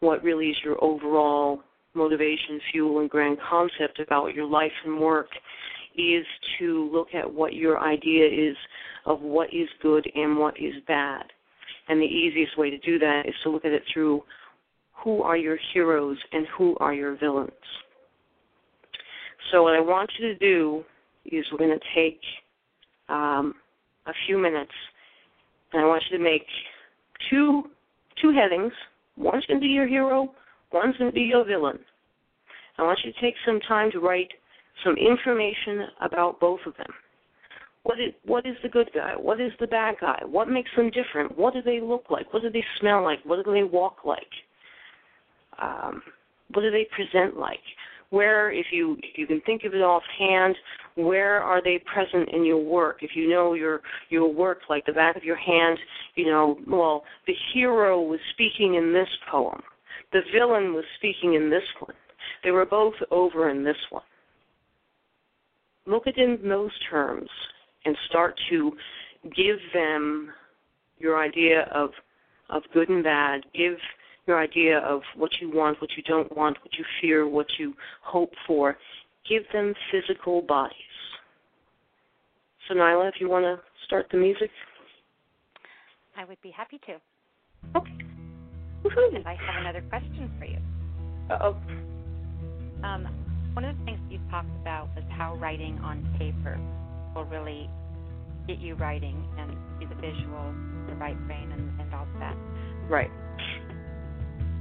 what really is your overall motivation, fuel, and grand concept about your life and work is to look at what your idea is of what is good and what is bad. And the easiest way to do that is to look at it through who are your heroes and who are your villains. So what I want you to do is we're going to take um, a few minutes, and I want you to make two two headings. One's going to be your hero. One's going to be your villain. I want you to take some time to write some information about both of them. What is, what is the good guy? What is the bad guy? What makes them different? What do they look like? What do they smell like? What do they walk like? um, what do they present like? Where, if you if you can think of it offhand, where are they present in your work? If you know your your work like the back of your hand, you know, well, the hero was speaking in this poem, the villain was speaking in this one. They were both over in this one. Look at in those terms and start to give them your idea of of good and bad. Give your idea of what you want, what you don't want, what you fear, what you hope for. Give them physical bodies. So, Nyla, if you want to start the music. I would be happy to. Okay. Woo-hoo. And I have another question for you. Uh-oh. Um, one of the things you talked about was how writing on paper will really get you writing and see the visual, the right brain, and, and all of that. Right.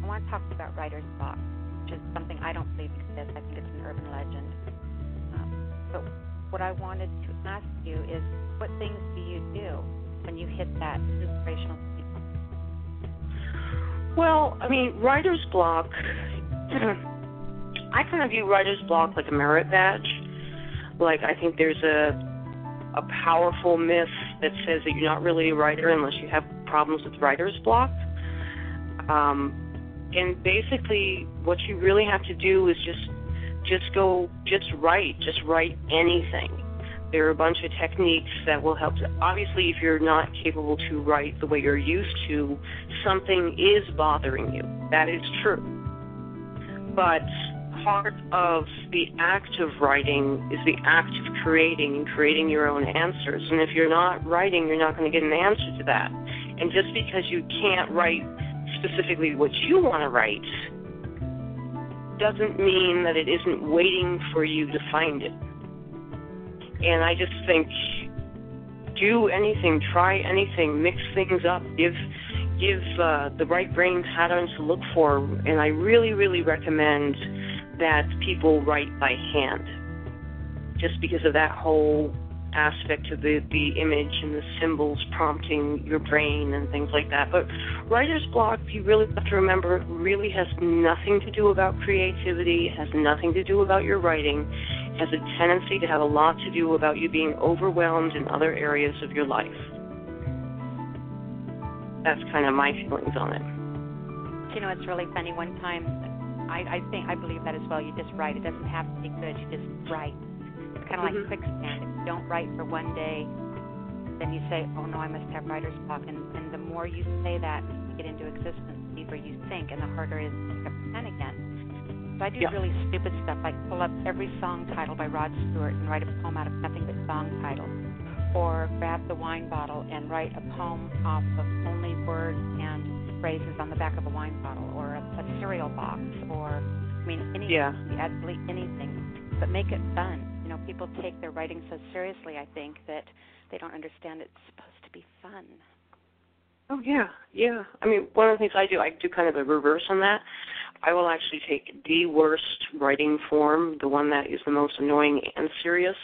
I want to talk about writer's block, which is something I don't believe exists. I think it's an urban legend. Um, but what I wanted to ask you is, what things do you do when you hit that inspirational? Well, I mean, writer's block. I kind of view writer's block like a merit badge. Like I think there's a a powerful myth that says that you're not really a writer unless you have problems with writer's block. Um, and basically, what you really have to do is just just go, just write, just write anything. There are a bunch of techniques that will help. Obviously, if you're not capable to write the way you're used to, something is bothering you. That is true. But part of the act of writing is the act of creating and creating your own answers. And if you're not writing, you're not going to get an answer to that. And just because you can't write specifically what you want to write doesn't mean that it isn't waiting for you to find it. And I just think do anything, try anything, mix things up, give give uh, the right brain patterns to look for. And I really, really recommend that people write by hand, just because of that whole aspect of the, the image and the symbols prompting your brain and things like that. But writer's block, you really have to remember, really has nothing to do about creativity, has nothing to do about your writing, has a tendency to have a lot to do about you being overwhelmed in other areas of your life. That's kind of my feelings on it. You know, it's really funny. One time, I, I think I believe that as well. You just write. It doesn't have to be good. You just write It's kind of mm-hmm. like quicksand. If you don't write for one day, then you say, "Oh no, I must have writer's block." And, and the more you say that, you get into existence, the deeper you think, and the harder it is to pick up the pen again. So I do yeah. really stupid stuff, like pull up every song title by Rod Stewart and write a poem out of nothing but song titles, or grab the wine bottle and write a poem off of only words and phrases on the back of a wine bottle, or a, a cereal box, or I mean anything, yeah. absolutely anything, but make it fun you know, people take their writing so seriously, I think, that they don't understand it's supposed to be fun. Oh yeah, yeah. I mean, one of the things I do, I do kind of a reverse on that. I will actually take the worst writing form, the one that is the most annoying and serious,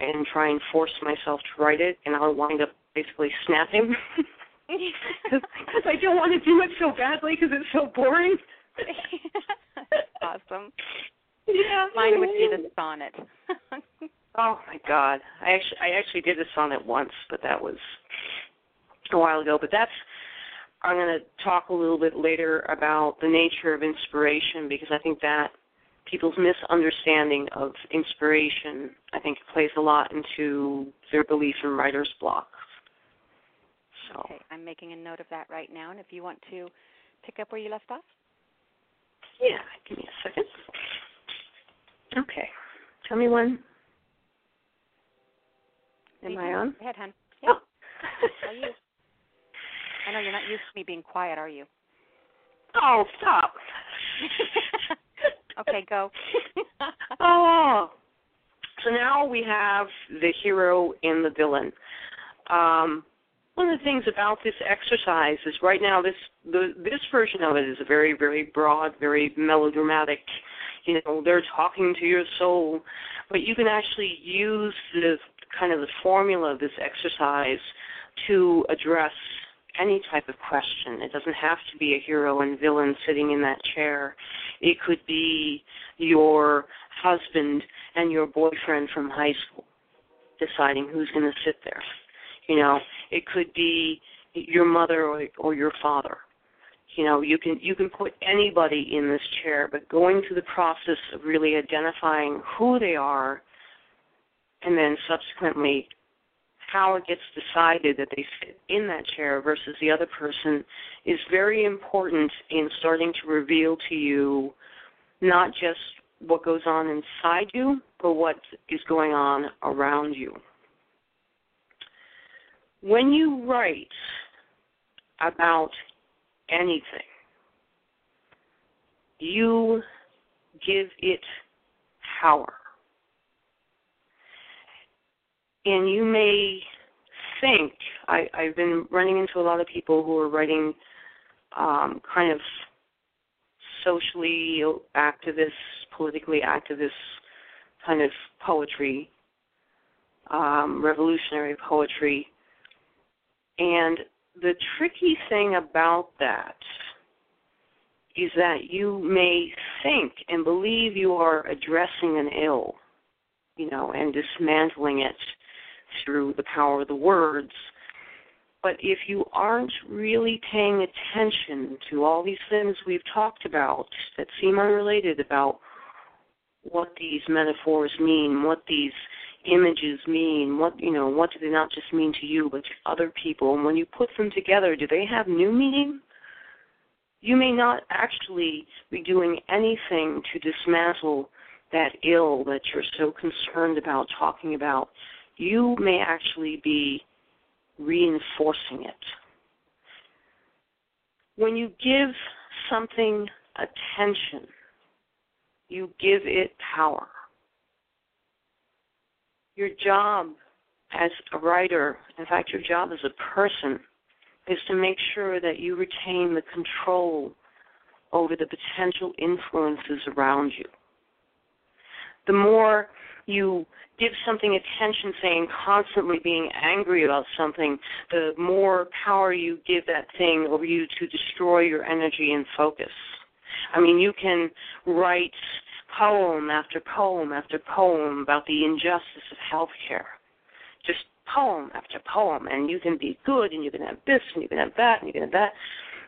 and try and force myself to write it, and I'll wind up basically snapping because I don't want to do it so badly because it's so boring. awesome. Yeah, mine would be the sonnet. Oh my God, I actually I actually did a sonnet once, but that was a while ago. But that's I'm going to talk a little bit later about the nature of inspiration because I think that people's misunderstanding of inspiration I think plays a lot into their belief in writer's block. So. Okay, I'm making a note of that right now, and if you want to pick up where you left off. Yeah, give me a second. Okay. Tell me when. Am I on? Go ahead, hon. Yeah. Oh. You? I know you're not used to me being quiet, are you? Oh, stop. okay, go. oh. So now we have the hero and the villain. Um, one of the things about this exercise is right now this the this version of it is a very very broad, very melodramatic you know they're talking to your soul but you can actually use the kind of the formula of this exercise to address any type of question. It doesn't have to be a hero and villain sitting in that chair. It could be your husband and your boyfriend from high school deciding who's going to sit there. You know, it could be your mother or, or your father you know you can you can put anybody in this chair but going through the process of really identifying who they are and then subsequently how it gets decided that they sit in that chair versus the other person is very important in starting to reveal to you not just what goes on inside you but what is going on around you when you write about anything, you give it power. And you may think, I, I've been running into a lot of people who are writing um, kind of socially activist, politically activist kind of poetry, um, revolutionary poetry. And the tricky thing about that is that you may think and believe you are addressing an ill, you know, and dismantling it through the power of the words. But if you aren't really paying attention to all these things we've talked about that seem unrelated about what these metaphors mean, what these images mean, what you know, what do they not just mean to you but to other people, and when you put them together, do they have new meaning? You may not actually be doing anything to dismantle that ill that you're so concerned about talking about. You may actually be reinforcing it. When you give something attention, you give it power. Your job as a writer, in fact, your job as a person, is to make sure that you retain the control over the potential influences around you. The more you give something attention, saying constantly being angry about something, the more power you give that thing over you to destroy your energy and focus. I mean, you can write poem after poem after poem about the injustice of healthcare. Just poem after poem, and you can be good, and you can have this, and you can have that, and you can have that.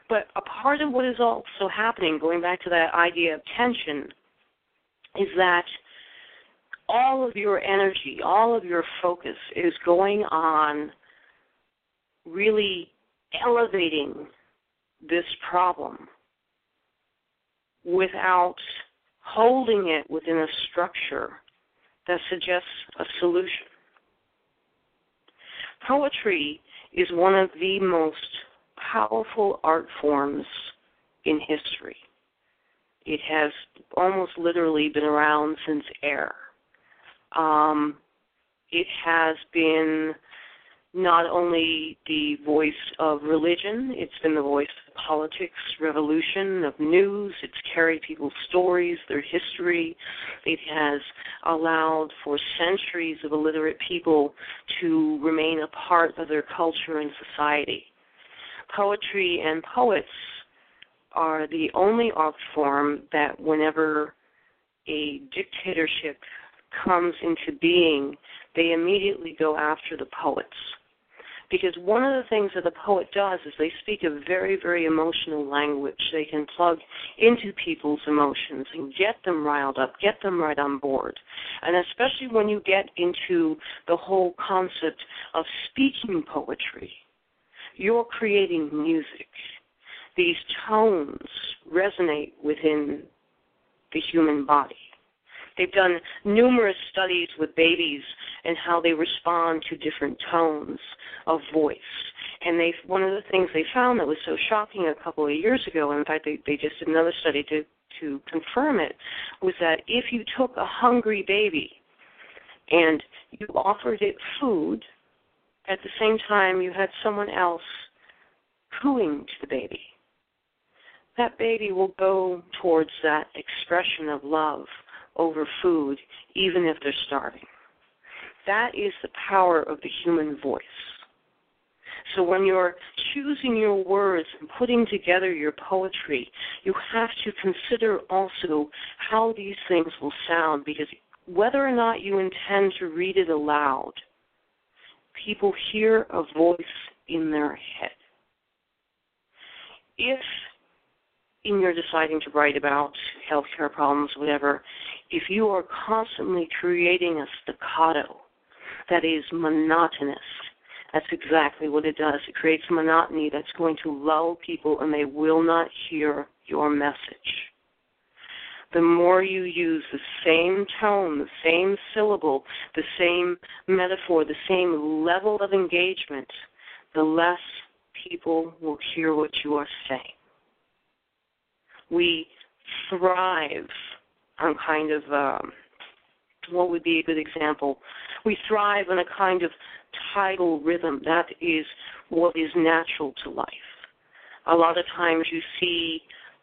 But a part of what is also happening, going back to that idea of tension, is that all of your energy, all of your focus is going on really elevating this problem without holding it within a structure that suggests a solution. Poetry is one of the most powerful art forms in history. It has almost literally been around since air. Um, it has been not only the voice of religion, it's been the voice of politics, revolution, of news. It's carried people's stories, their history. It has allowed for centuries of illiterate people to remain a part of their culture and society. Poetry and poets are the only art form that whenever a dictatorship comes into being, they immediately go after the poets. Because one of the things that the poet does is they speak a very, very emotional language. They can plug into people's emotions and get them riled up, get them right on board. And especially when you get into the whole concept of speaking poetry, you're creating music. These tones resonate within the human body. They've done numerous studies with babies and how they respond to different tones of voice. And they one of the things they found that was so shocking a couple of years ago, and in fact they, they just did another study to to confirm it, was that if you took a hungry baby and you offered it food, at the same time you had someone else cooing to the baby, that baby will go towards that expression of love over food, even if they're starving. That is the power of the human voice. So when you're choosing your words and putting together your poetry, you have to consider also how these things will sound because whether or not you intend to read it aloud, people hear a voice in their head. If in your deciding to write about healthcare problems, whatever, if you are constantly creating a staccato that is monotonous, that's exactly what it does. It creates monotony that's going to lull people and they will not hear your message. The more you use the same tone, the same syllable, the same metaphor, the same level of engagement, the less people will hear what you are saying. We thrive on kind of um, what would be a good example? We thrive on a kind of tidal rhythm. That is what is natural to life. A lot of times you see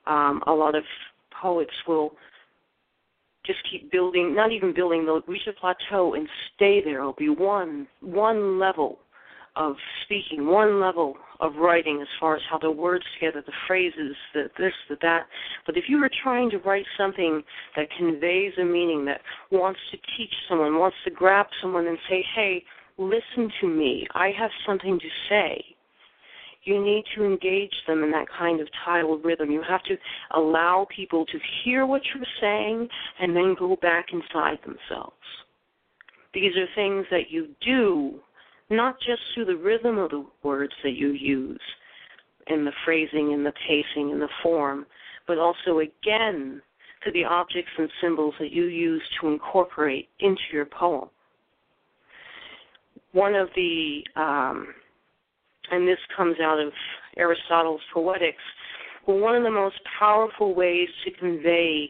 um, a lot of poets will just keep building, not even building, they'll reach a plateau and stay there. It'll be one one level of speaking, one level of writing as far as how the words together, the phrases, the this, the that. But if you were trying to write something that conveys a meaning, that wants to teach someone, wants to grab someone and say, hey, listen to me, I have something to say, you need to engage them in that kind of tidal rhythm. You have to allow people to hear what you're saying and then go back inside themselves. These are things that you do not just through the rhythm of the words that you use, in the phrasing, and the pacing, and the form, but also again to the objects and symbols that you use to incorporate into your poem. One of the, um, and this comes out of Aristotle's Poetics, well, one of the most powerful ways to convey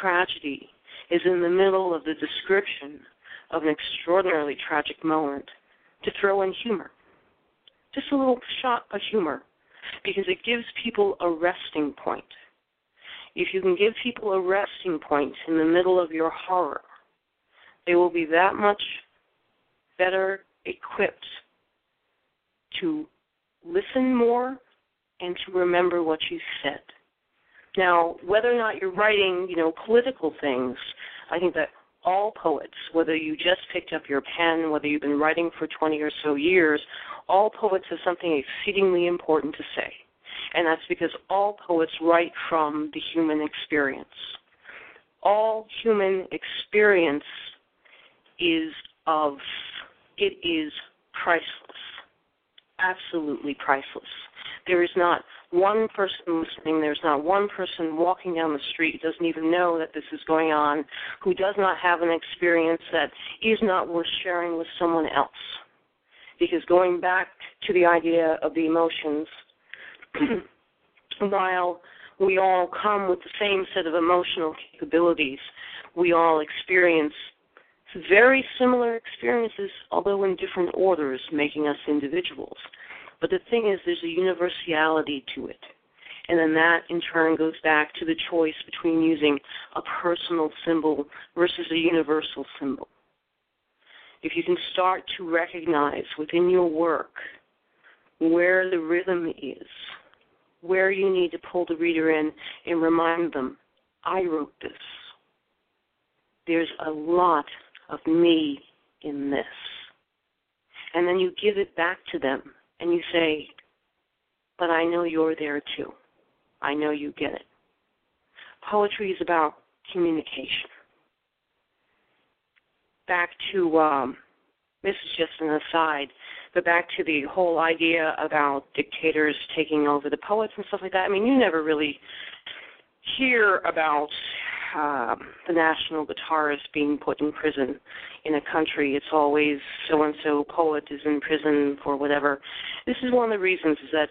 tragedy is in the middle of the description of an extraordinarily tragic moment to throw in humor. Just a little shot of humor because it gives people a resting point. If you can give people a resting point in the middle of your horror, they will be that much better equipped to listen more and to remember what you said. Now, whether or not you're writing, you know, political things, I think that all poets, whether you just picked up your pen, whether you've been writing for 20 or so years, all poets have something exceedingly important to say. And that's because all poets write from the human experience. All human experience is of, it is priceless. Absolutely priceless. There is not one person listening, there's not one person walking down the street who doesn't even know that this is going on, who does not have an experience that is not worth sharing with someone else. Because going back to the idea of the emotions, while we all come with the same set of emotional capabilities, we all experience very similar experiences, although in different orders, making us individuals. But the thing is, there's a universality to it. And then that in turn goes back to the choice between using a personal symbol versus a universal symbol. If you can start to recognize within your work where the rhythm is, where you need to pull the reader in and remind them, I wrote this. There's a lot of me in this. And then you give it back to them and you say, But I know you're there too. I know you get it. Poetry is about communication. Back to, um, this is just an aside, but back to the whole idea about dictators taking over the poets and stuff like that. I mean, you never really hear about um, the national guitarist being put in prison in a country. It's always so and so poet is in prison for whatever. This is one of the reasons is that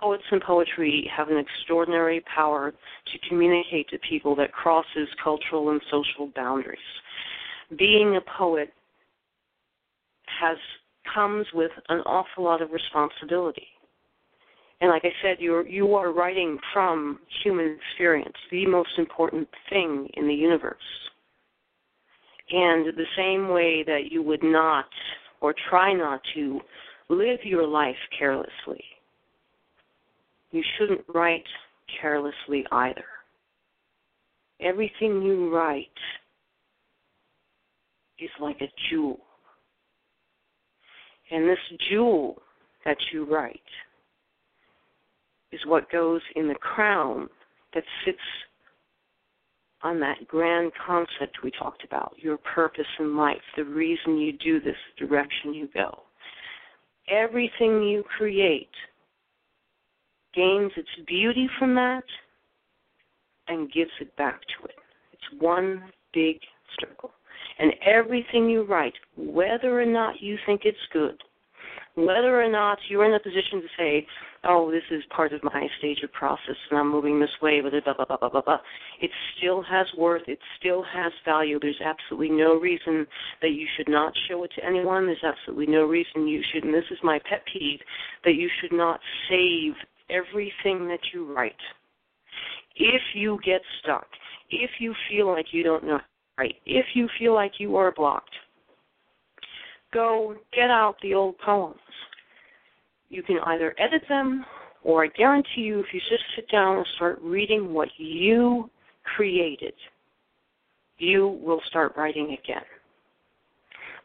poets and poetry have an extraordinary power to communicate to people that crosses cultural and social boundaries. Being a poet has comes with an awful lot of responsibility. And like I said, you're you are writing from human experience, the most important thing in the universe. And the same way that you would not or try not to live your life carelessly, you shouldn't write carelessly either. Everything you write is like a jewel. And this jewel that you write is what goes in the crown that sits on that grand concept we talked about your purpose in life, the reason you do this, the direction you go. Everything you create gains its beauty from that and gives it back to it. It's one big circle. And everything you write, whether or not you think it's good, whether or not you're in a position to say, oh, this is part of my stage of process and I'm moving this way, blah, blah, blah, blah, blah, blah, blah. It still has worth. It still has value. There's absolutely no reason that you should not show it to anyone. There's absolutely no reason you should, and this is my pet peeve, that you should not save everything that you write. If you get stuck, if you feel like you don't know right, if you feel like you are blocked, go get out the old poems you can either edit them or I guarantee you if you just sit down and start reading what you created, you will start writing again.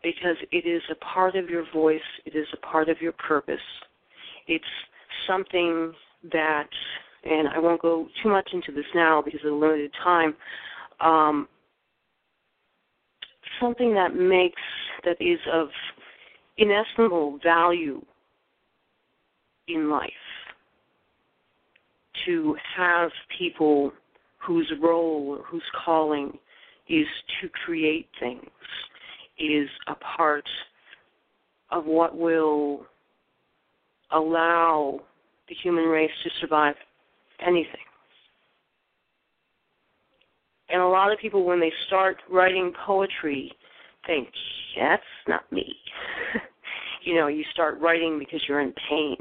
Because it is a part of your voice, it is a part of your purpose. It's something that, and I won't go too much into this now because of the limited time, um, something that makes, that is of inestimable value in life to have people whose role or whose calling is to create things is a part of what will allow the human race to survive anything. And a lot of people, when they start writing poetry, think, that's not me. you know, you start writing because you're in pain.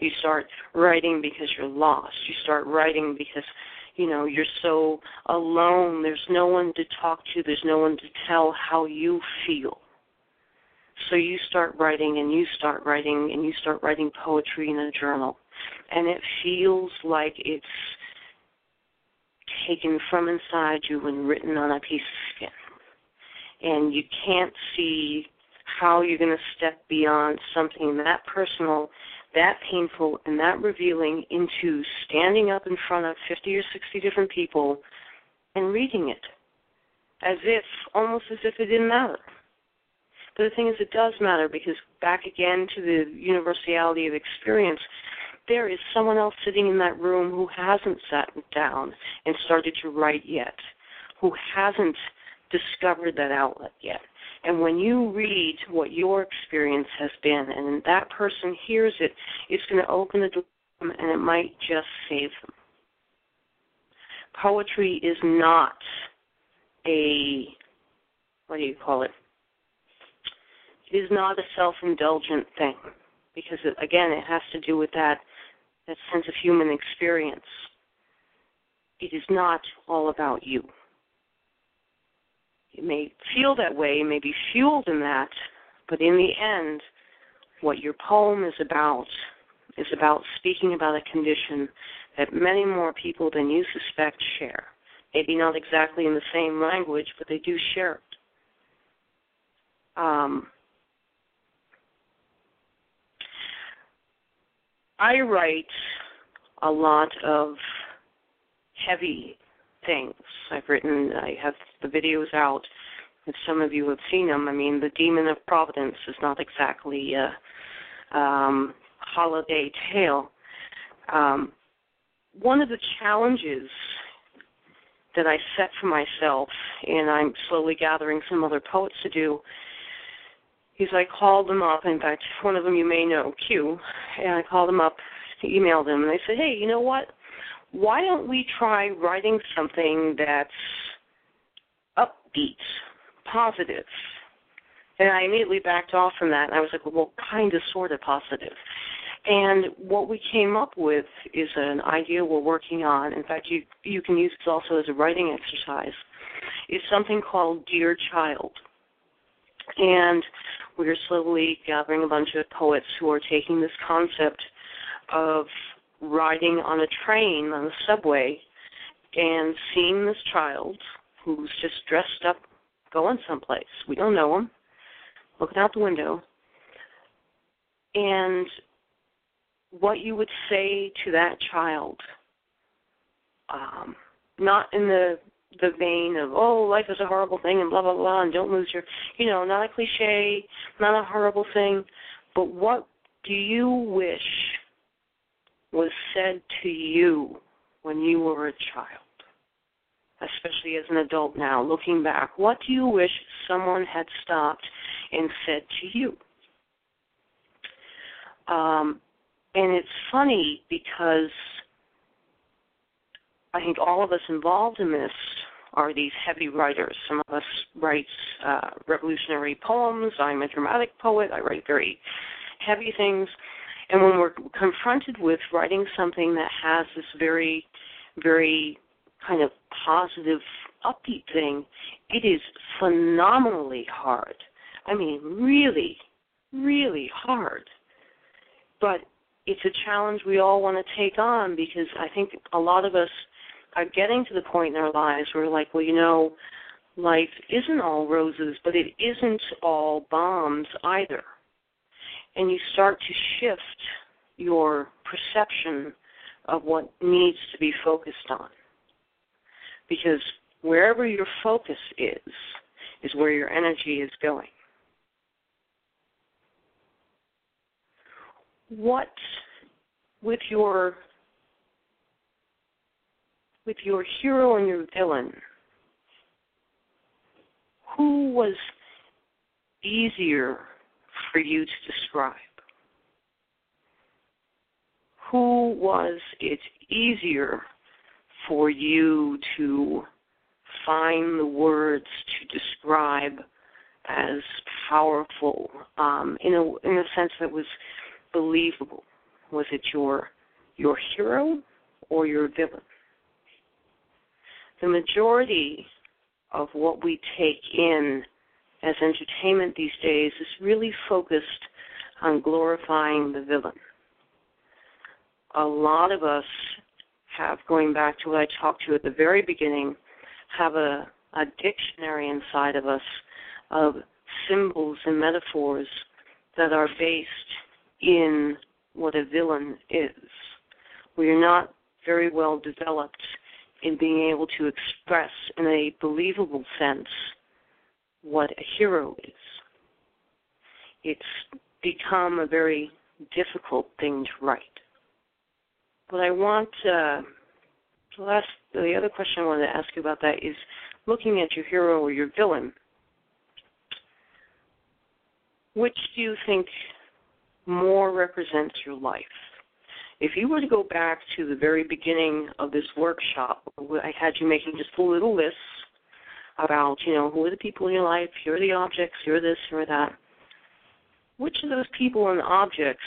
You start writing because you're lost. You start writing because, you know, you're so alone. There's no one to talk to. There's no one to tell how you feel. So you start writing and you start writing and you start writing poetry in a journal. And it feels like it's taken from inside you and written on a piece of skin. And you can't see how you're going to step beyond something that personal, that painful, and that revealing into standing up in front of 50 or 60 different people and reading it as if, almost as if it didn't matter. But the thing is, it does matter because back again to the universality of experience, there is someone else sitting in that room who hasn't sat down and started to write yet, who hasn't discovered that outlet yet. And when you read what your experience has been and that person hears it, it's going to open the door and it might just save them. Poetry is not a, what do you call it? It is not a self indulgent thing because, again, it has to do with that, that sense of human experience. It is not all about you. You may feel that way, it may be fueled in that, but in the end, what your poem is about is about speaking about a condition that many more people than you suspect share. Maybe not exactly in the same language, but they do share it. Um, I write a lot of heavy things. I've written, I have the videos out. If some of you have seen them, I mean, the Demon of Providence is not exactly a um, holiday tale. Um, one of the challenges that I set for myself, and I'm slowly gathering some other poets to do, is I called them up. In fact, one of them you may know, Q, and I called them up, emailed them, and they said, hey, you know what? why don't we try writing something that's upbeat, positive? And I immediately backed off from that. And I was like, well, kind of, sort of positive. And what we came up with is an idea we're working on. In fact, you you can use this also as a writing exercise. Is something called Dear Child. And we're slowly gathering a bunch of poets who are taking this concept of riding on a train on the subway and seeing this child who's just dressed up going someplace. We don't know him. Looking out the window. And what you would say to that child, um, not in the the vein of oh life is a horrible thing and blah blah blah and don't lose your you know not a cliche not a horrible thing but what do you wish was said to you when you were a child, especially as an adult now, looking back? What do you wish someone had stopped and said to you? Um, and it's funny because I think all of us involved in this are these heavy writers. Some of us write uh, revolutionary poems. I'm a dramatic poet. I write very heavy things. And when we're confronted with writing something that has this very, very kind of positive, upbeat thing, it is phenomenally hard. I mean, really, really hard. But it's a challenge we all want to take on because I think a lot of us are getting to the point in our lives where like, well, you know, life isn't all roses, but it isn't all bombs either and you start to shift your perception of what needs to be focused on. Because wherever your focus is, is where your energy is going. What with your with your hero and your villain, who was easier for you to describe? Who was it easier for you to find the words to describe as powerful um, in a in a sense that was believable? Was it your your hero or your villain? The majority of what we take in as entertainment these days is really focused on glorifying the villain. A lot of us have, going back to what I talked to you at the very beginning, have a, a dictionary inside of us of symbols and metaphors that are based in what a villain is. We are not very well developed in being able to express in a believable sense what a hero is. It's become a very difficult thing to write. But I want uh, the last the other question I wanted to ask you about that is looking at your hero or your villain. Which do you think more represents your life? If you were to go back to the very beginning of this workshop, I had you making just a little list about, you know, who are the people in your life, here are the objects, here are this, here are that. Which of those people and objects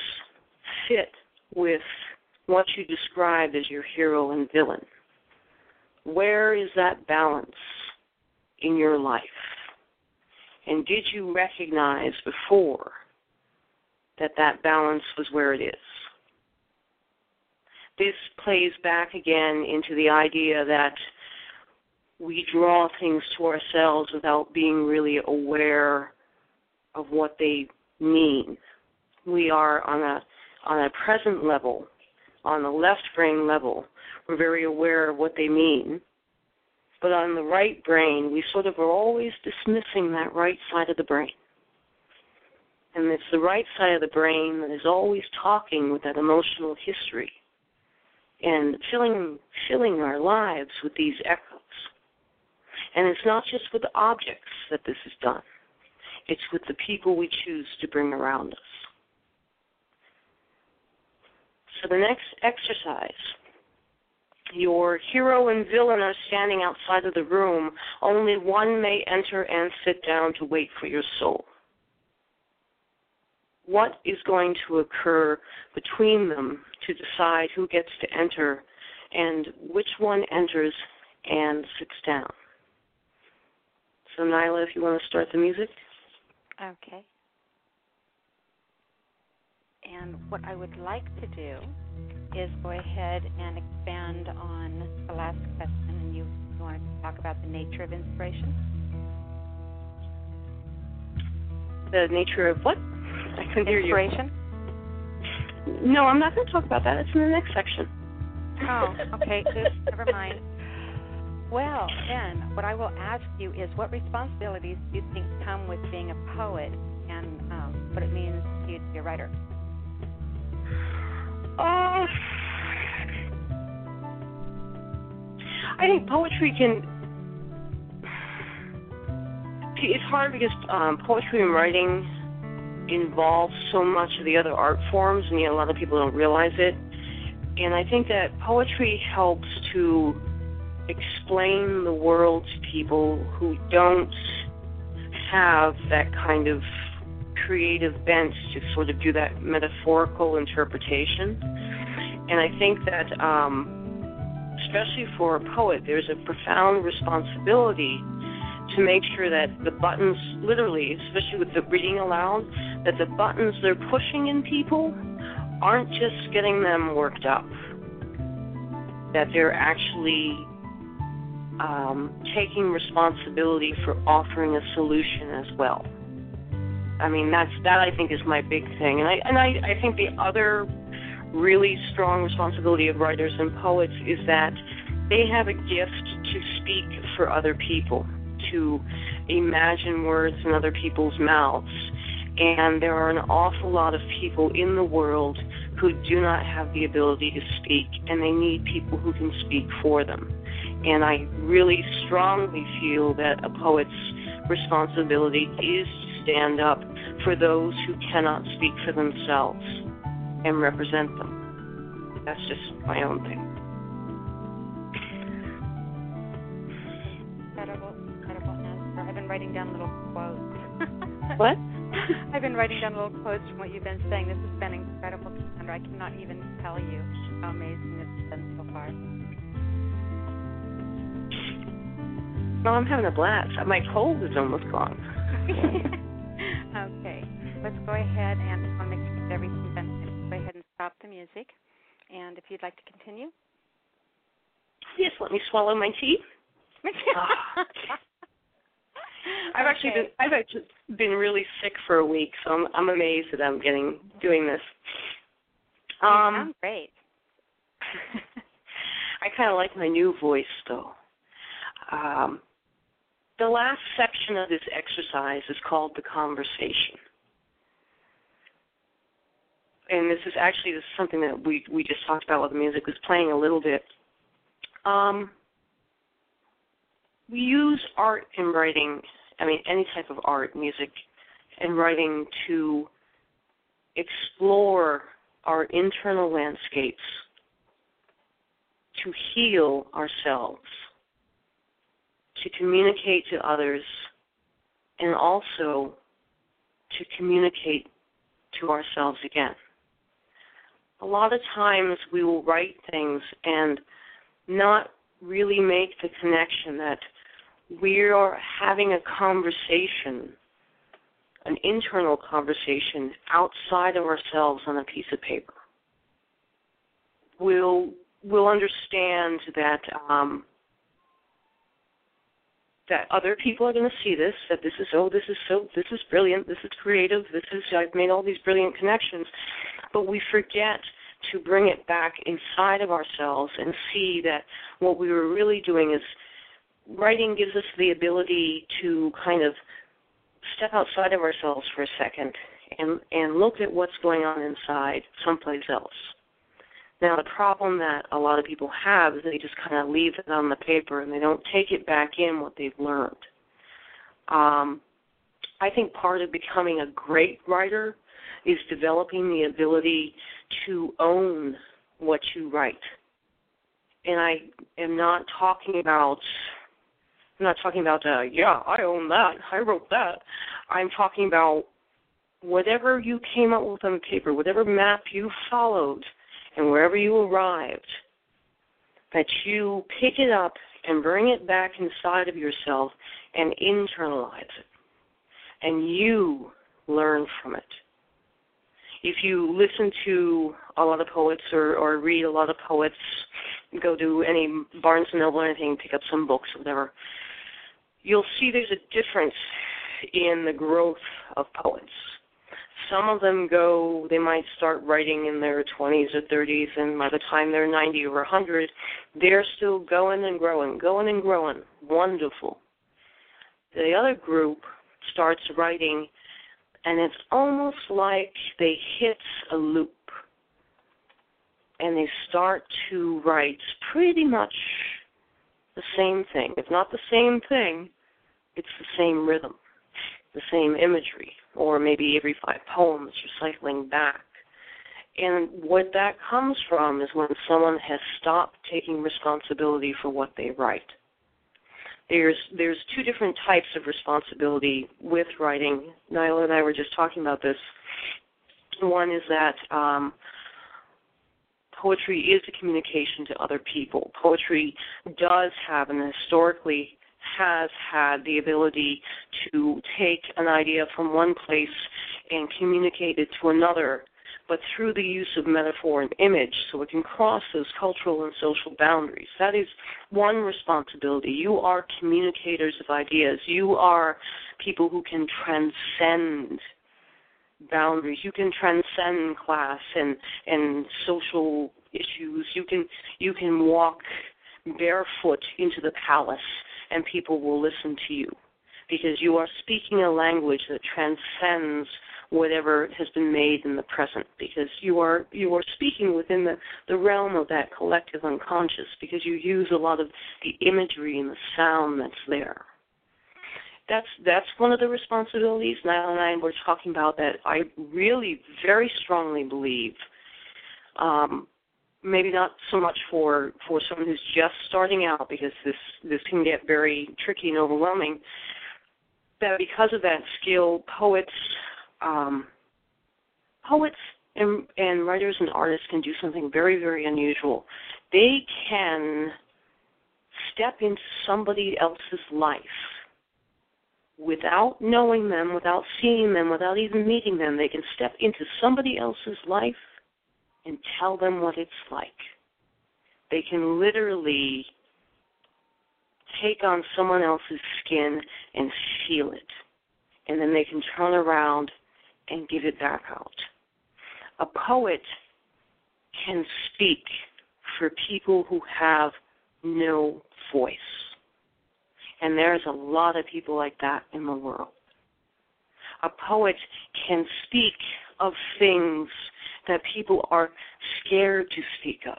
fit with what you described as your hero and villain? Where is that balance in your life? And did you recognize before that that balance was where it is? This plays back again into the idea that we draw things to ourselves without being really aware of what they mean. We are on a on a present level, on the left brain level, we're very aware of what they mean. But on the right brain, we sort of are always dismissing that right side of the brain. And it's the right side of the brain that is always talking with that emotional history and filling filling our lives with these echoes. And it's not just with objects that this is done. It's with the people we choose to bring around us. So the next exercise your hero and villain are standing outside of the room. Only one may enter and sit down to wait for your soul. What is going to occur between them to decide who gets to enter and which one enters and sits down? So, Nyla, if you want to start the music. Okay. And what I would like to do is go ahead and expand on the last question, and you, you want to talk about the nature of inspiration? The nature of what? I couldn't hear you. Inspiration? No, I'm not going to talk about that. It's in the next section. Oh, okay. Oops, never mind. Well, then, what I will ask you is what responsibilities do you think come with being a poet and um, what it means to you to be a writer? Uh, I think poetry can. It's hard because um, poetry and writing involves so much of the other art forms, and yet a lot of people don't realize it. And I think that poetry helps to explain the world to people who don't have that kind of creative bent to sort of do that metaphorical interpretation. And I think that, um, especially for a poet, there's a profound responsibility to make sure that the buttons, literally, especially with the reading aloud, that the buttons they're pushing in people aren't just getting them worked up, that they're actually um, taking responsibility for offering a solution as well. I mean, that's that I think is my big thing, and I and I, I think the other really strong responsibility of writers and poets is that they have a gift to speak for other people, to imagine words in other people's mouths. And there are an awful lot of people in the world who do not have the ability to speak, and they need people who can speak for them. And I really strongly feel that a poet's responsibility is to stand up for those who cannot speak for themselves and represent them. That's just my own thing. Incredible, incredible answer. I've been writing down little quotes. what? I've been writing down little quotes from what you've been saying. This has been incredible, Cassandra. I cannot even tell you how amazing it's been so far. No, I'm having a blast. My cold is almost gone. okay, let's go ahead and I want to make sure that everything's been go ahead and stop the music. And if you'd like to continue. Yes, let me swallow my tea. Ah. I've actually been I've actually been really sick for a week, so I'm I'm amazed that I'm getting doing this. You Um sound great. I kind of like my new voice though. Um the last section of this exercise is called the conversation. And this is actually this is something that we we just talked about while the music was playing a little bit. Um, we use art and writing, I mean any type of art, music, and writing to explore our internal landscapes, to heal ourselves, to communicate to others, and also to communicate to ourselves again. A lot of times we will write things and not really make the connection that we are having a conversation, an internal conversation outside of ourselves on a piece of paper. We'll we'll understand that um, that other people are going to see this, that this is oh this is so this is brilliant, this is creative, this is I've made all these brilliant connections, but we forget to bring it back inside of ourselves and see that what we were really doing is writing gives us the ability to kind of step outside of ourselves for a second and and look at what's going on inside someplace else. Now the problem that a lot of people have is they just kind of leave it on the paper and they don't take it back in what they've learned. Um, I think part of becoming a great writer is developing the ability to own what you write. And I am not talking about I'm not talking about uh yeah, I own that. I wrote that. I'm talking about whatever you came up with on paper, whatever map you followed and wherever you arrived, that you pick it up and bring it back inside of yourself and internalize it. And you learn from it. If you listen to a lot of poets or, or read a lot of poets, go to any Barnes and Noble or anything, pick up some books or whatever, you'll see there's a difference in the growth of poets. Some of them go, they might start writing in their 20s or 30s, and by the time they're 90 or 100, they're still going and growing, going and growing. Wonderful. The other group starts writing, and it's almost like they hit a loop. And they start to write pretty much the same thing. If not the same thing, it's the same rhythm, the same imagery, or maybe every five poems you're cycling back. And what that comes from is when someone has stopped taking responsibility for what they write. There's there's two different types of responsibility with writing. Nyla and I were just talking about this. One is that um, poetry is a communication to other people. Poetry does have and historically has had the ability to take an idea from one place and communicate it to another, but through the use of metaphor and image, so it can cross those cultural and social boundaries. That is one responsibility. You are communicators of ideas. You are people who can transcend boundaries. You can transcend class and and social issues. You can you can walk barefoot into the palace and people will listen to you. Because you are speaking a language that transcends whatever has been made in the present. Because you are you are speaking within the, the realm of that collective unconscious. Because you use a lot of the imagery and the sound that's there. That's that's one of the responsibilities. Nyla and I were talking about that. I really very strongly believe um, maybe not so much for for someone who's just starting out because this this can get very tricky and overwhelming that because of that skill poets um, poets and, and writers and artists can do something very very unusual. They can step into somebody else's life without knowing them, without seeing them, without even meeting them, they can step into somebody else's life and tell them what it's like. They can literally take on someone else's skin and feel it. And then they can turn around and give it back out. A poet can speak for people who have no voice. And there's a lot of people like that in the world. A poet can speak of things that people are scared to speak of,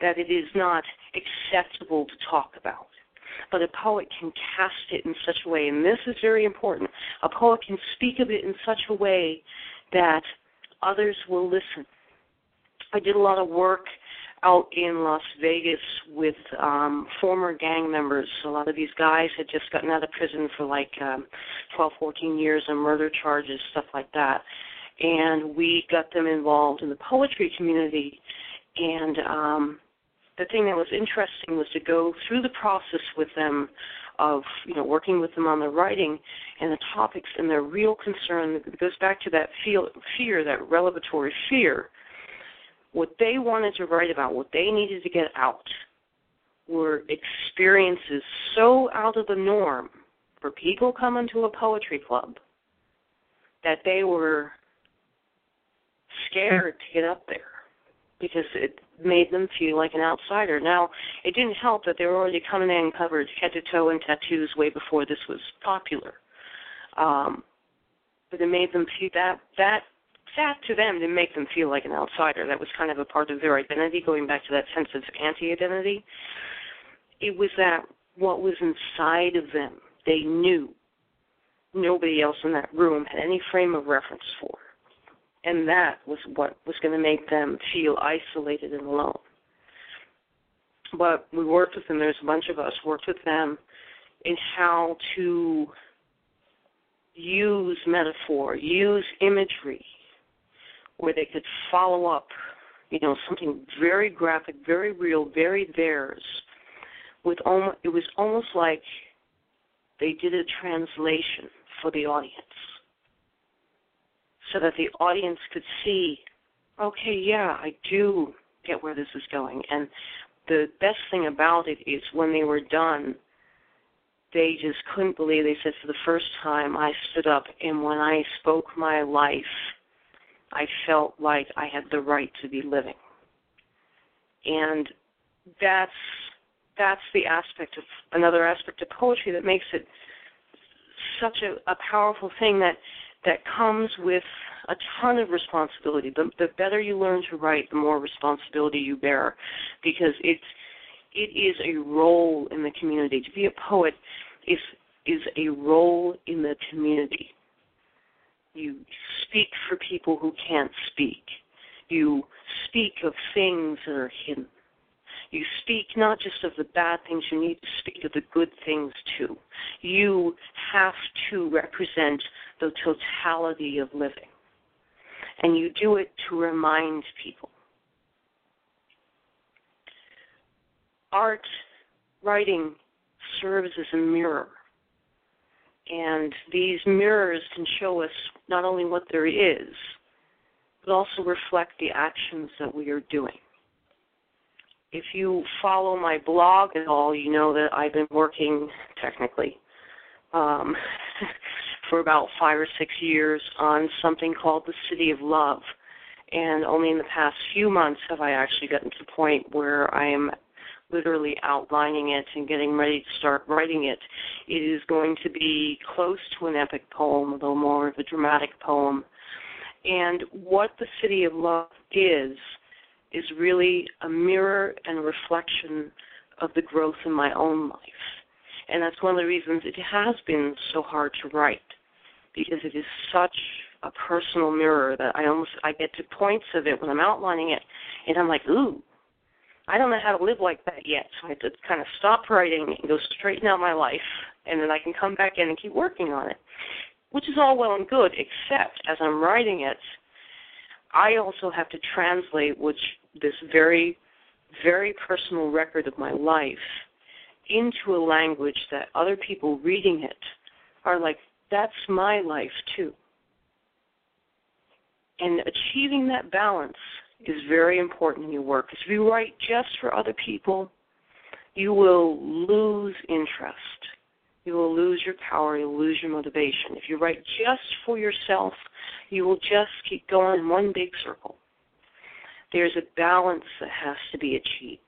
that it is not acceptable to talk about. But a poet can cast it in such a way, and this is very important. A poet can speak of it in such a way that others will listen. I did a lot of work out in Las Vegas with um former gang members. A lot of these guys had just gotten out of prison for like um 12, 14 years on murder charges, stuff like that. And we got them involved in the poetry community. And um the thing that was interesting was to go through the process with them of you know working with them on their writing and the topics and their real concern. It goes back to that feel, fear that revelatory fear. What they wanted to write about, what they needed to get out, were experiences so out of the norm for people coming to a poetry club that they were scared to get up there because it made them feel like an outsider. Now, it didn't help that they were already coming in covered head to toe in tattoos way before this was popular. Um, but it made them feel that that that to them to make them feel like an outsider. That was kind of a part of their identity, going back to that sense of anti identity. It was that what was inside of them, they knew nobody else in that room had any frame of reference for. And that was what was going to make them feel isolated and alone. But we worked with them, there's a bunch of us worked with them in how to use metaphor, use imagery, where they could follow up, you know, something very graphic, very real, very theirs. With almost, it was almost like they did a translation for the audience, so that the audience could see, okay, yeah, I do get where this is going. And the best thing about it is when they were done, they just couldn't believe. They said, for the first time, I stood up, and when I spoke my life I felt like I had the right to be living. And that's that's the aspect of another aspect of poetry that makes it such a, a powerful thing that that comes with a ton of responsibility. The, the better you learn to write, the more responsibility you bear, because it's it is a role in the community. To be a poet is is a role in the community. You speak for people who can't speak. You speak of things that are hidden. You speak not just of the bad things, you need to speak of the good things too. You have to represent the totality of living. And you do it to remind people. Art, writing, serves as a mirror and these mirrors can show us not only what there is, but also reflect the actions that we are doing. If you follow my blog at all, you know that I've been working technically um, for about five or six years on something called the City of Love. And only in the past few months have I actually gotten to the point where I am literally outlining it and getting ready to start writing it. It is going to be close to an epic poem, though more of a dramatic poem. And what the City of Love is, is really a mirror and a reflection of the growth in my own life. And that's one of the reasons it has been so hard to write, because it is such a personal mirror that I almost I get to points of it when I'm outlining it, and I'm like, ooh, I don't know how to live like that yet. So I have to kind of stop writing and go straighten out my life, and then I can come back in and keep working on it, which is all well and good, except as I'm writing it, I also have to translate which this very, very personal record of my life into a language that other people reading it are like, that's my life too. And achieving that balance is very important in your work. If you write just for other people, you will lose interest. You will lose your power. You'll lose your motivation. If you write just for yourself, you will just keep going in one big circle. There's a balance that has to be achieved.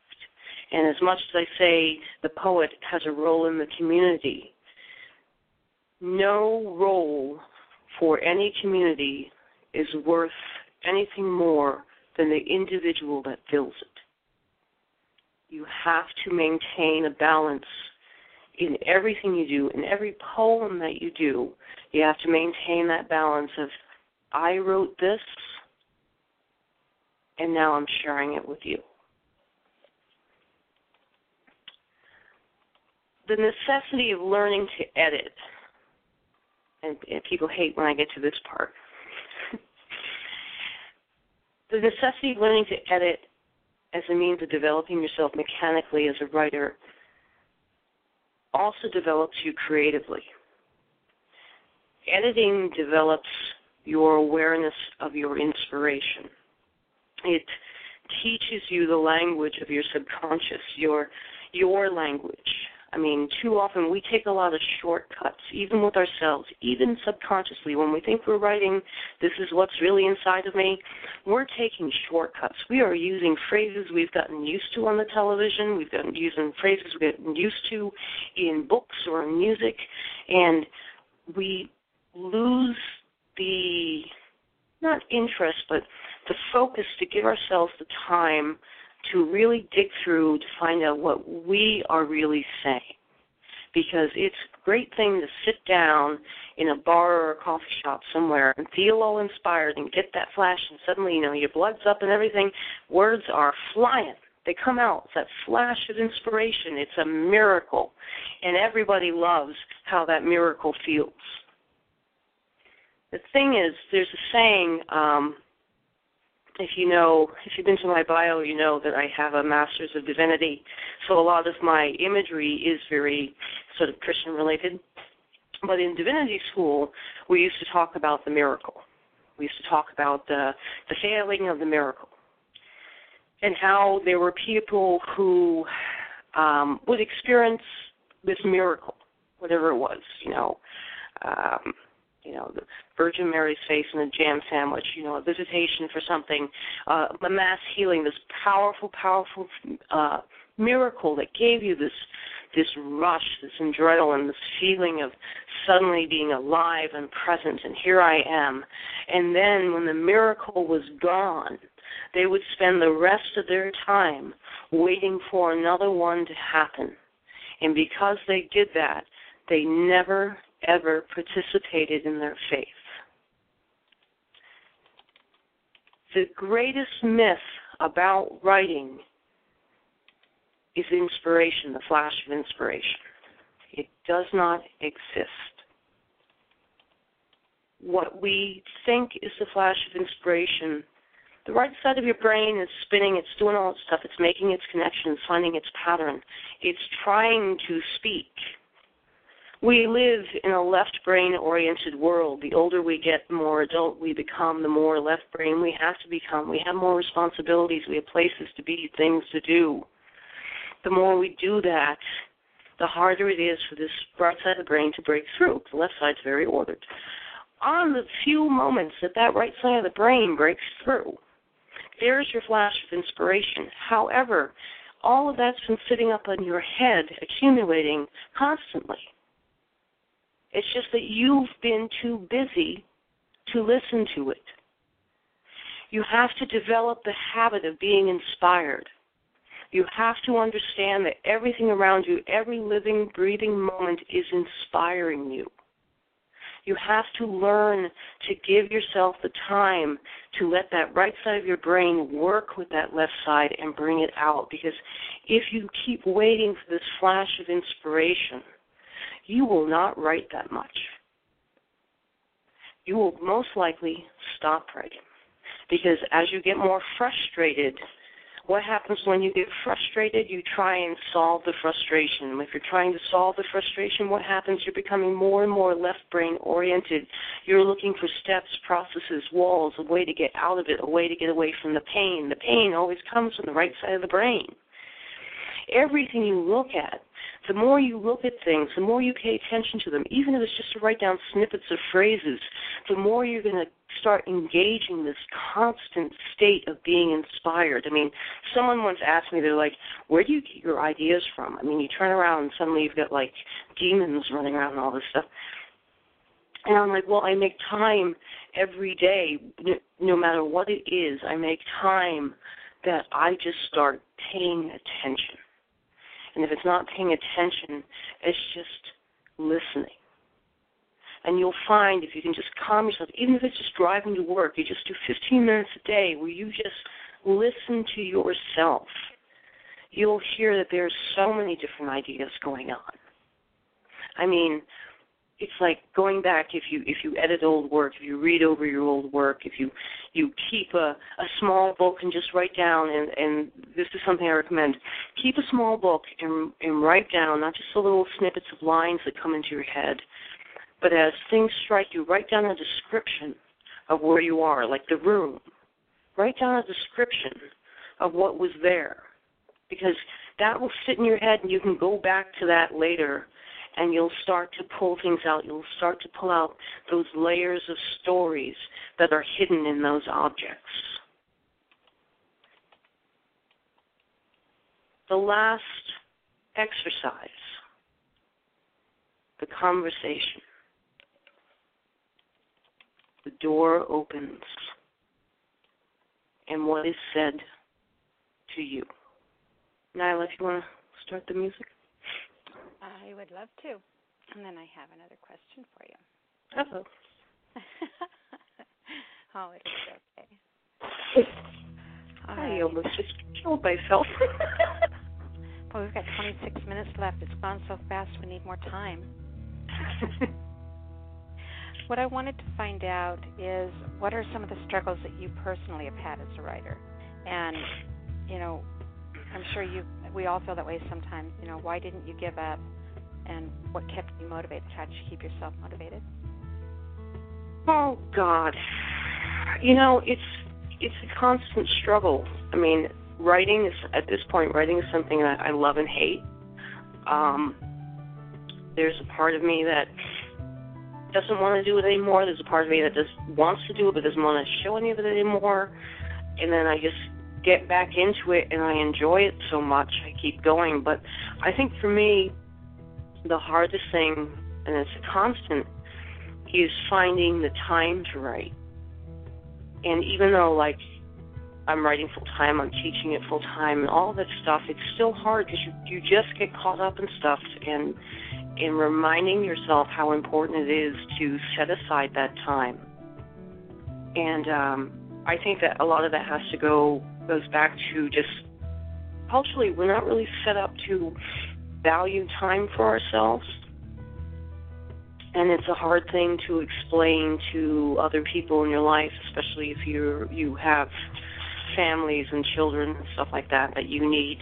And as much as I say the poet has a role in the community, no role for any community is worth anything more than the individual that fills it. You have to maintain a balance in everything you do, in every poem that you do. You have to maintain that balance of, I wrote this, and now I'm sharing it with you. The necessity of learning to edit, and, and people hate when I get to this part the necessity of learning to edit as a means of developing yourself mechanically as a writer also develops you creatively. Editing develops your awareness of your inspiration. It teaches you the language of your subconscious, your your language. I mean, too often we take a lot of shortcuts, even with ourselves, even subconsciously. When we think we're writing, this is what's really inside of me, we're taking shortcuts. We are using phrases we've gotten used to on the television, we've gotten using phrases we've gotten used to in books or in music, and we lose the, not interest, but the focus to give ourselves the time to really dig through to find out what we are really saying. Because it's a great thing to sit down in a bar or a coffee shop somewhere and feel all inspired and get that flash and suddenly, you know, your blood's up and everything. Words are flying. They come out. It's that flash of inspiration. It's a miracle. And everybody loves how that miracle feels. The thing is, there's a saying, um, if you know, if you've been to my bio, you know that I have a master's of divinity. So a lot of my imagery is very sort of Christian related. But in divinity school, we used to talk about the miracle. We used to talk about the the failing of the miracle, and how there were people who um, would experience this miracle, whatever it was, you know. Um, you know, the Virgin Mary's face in a jam sandwich, you know, a visitation for something, uh, a mass healing, this powerful, powerful uh, miracle that gave you this this rush, this adrenaline, this feeling of suddenly being alive and present, and here I am. And then when the miracle was gone, they would spend the rest of their time waiting for another one to happen. And because they did that, they never ever participated in their faith. The greatest myth about writing is inspiration, the flash of inspiration. It does not exist. What we think is the flash of inspiration, the right side of your brain is spinning, it's doing all its stuff, it's making its connections, finding its pattern. It's trying to speak we live in a left brain oriented world. The older we get, the more adult we become, the more left brain we have to become. We have more responsibilities, we have places to be, things to do. The more we do that, the harder it is for this right side of the brain to break through. The left side's very ordered. On the few moments that that right side of the brain breaks through, there's your flash of inspiration. However, all of that's been sitting up in your head, accumulating constantly. It's just that you've been too busy to listen to it. You have to develop the habit of being inspired. You have to understand that everything around you, every living, breathing moment is inspiring you. You have to learn to give yourself the time to let that right side of your brain work with that left side and bring it out. Because if you keep waiting for this flash of inspiration, you will not write that much. You will most likely stop writing. Because as you get more frustrated what happens when you get frustrated? You try and solve the frustration. If you're trying to solve the frustration, what happens? You're becoming more and more left brain oriented. You're looking for steps, processes, walls, a way to get out of it, a way to get away from the pain. The pain always comes from the right side of the brain. Everything you look at the more you look at things, the more you pay attention to them, even if it's just to write down snippets of phrases, the more you're going to start engaging this constant state of being inspired. I mean, someone once asked me, they're like, where do you get your ideas from? I mean, you turn around and suddenly you've got like demons running around and all this stuff. And I'm like, well, I make time every day, no matter what it is, I make time that I just start paying attention. And if it's not paying attention, it's just listening. And you'll find if you can just calm yourself, even if it's just driving to work, you just do 15 minutes a day where you just listen to yourself. You'll hear that there's so many different ideas going on. I mean, it's like going back if you if you edit old work, if you read over your old work, if you you keep a a small book and just write down and and this is something I recommend. Keep a small book and and write down not just the little snippets of lines that come into your head, but as things strike you, write down a description of where you are, like the room. Write down a description of what was there. Because that will sit in your head and you can go back to that later and you'll start to pull things out. You'll start to pull out those layers of stories that are hidden in those objects. The last exercise, the conversation. The door opens, and what is said to you. Nyla, if you want to start the music. I would love to. And then I have another question for you. Uh-oh. oh, it is okay. I almost just killed myself. well, we've got 26 minutes left. It's gone so fast. We need more time. what I wanted to find out is what are some of the struggles that you personally have had as a writer? And, you know, I'm sure you we all feel that way sometimes. You know, why didn't you give up? And what kept you motivated? How did you keep yourself motivated? Oh God, you know it's it's a constant struggle. I mean, writing is at this point writing is something that I love and hate. Um, there's a part of me that doesn't want to do it anymore. There's a part of me that just wants to do it but doesn't want to show any of it anymore. And then I just get back into it and I enjoy it so much. I keep going. But I think for me, the hardest thing, and it's a constant, is finding the time to write. And even though, like, I'm writing full time, I'm teaching it full time, and all that stuff, it's still hard because you you just get caught up in stuff and in reminding yourself how important it is to set aside that time. And um, I think that a lot of that has to go goes back to just culturally, we're not really set up to value time for ourselves. And it's a hard thing to explain to other people in your life, especially if you you have families and children and stuff like that. That you need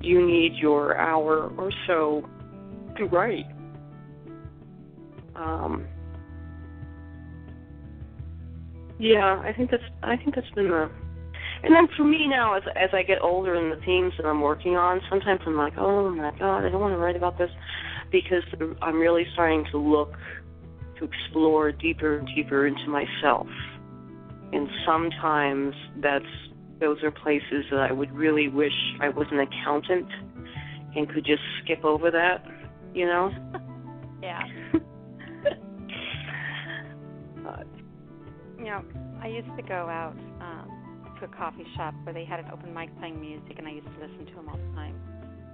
you need your hour or so to write. Um, yeah, I think that's I think that's been the And then for me now, as as I get older and the themes that I'm working on, sometimes I'm like, oh my god, I don't want to write about this, because I'm really starting to look to explore deeper and deeper into myself. And sometimes that's those are places that I would really wish I was an accountant and could just skip over that, you know? yeah. uh, you know, I used to go out um, to a coffee shop where they had an open mic playing music, and I used to listen to them all the time.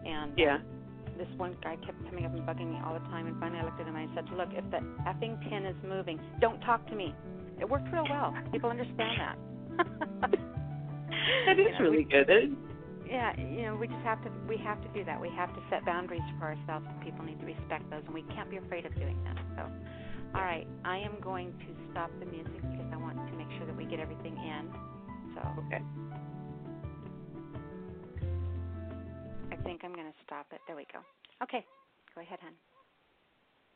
And yeah. Uh, this one guy kept coming up and bugging me all the time, and finally I looked at him and I said, "Look, if the effing pin is moving, don't talk to me." It worked real well. People understand that. that is you know, really we, good. yeah, you know, we just have to we have to do that. We have to set boundaries for ourselves, and people need to respect those, and we can't be afraid of doing that. So, all right, I am going to stop the music because I want to make sure that we get everything in. So, okay. I think I'm going to stop it. There we go. Okay, go ahead, hon.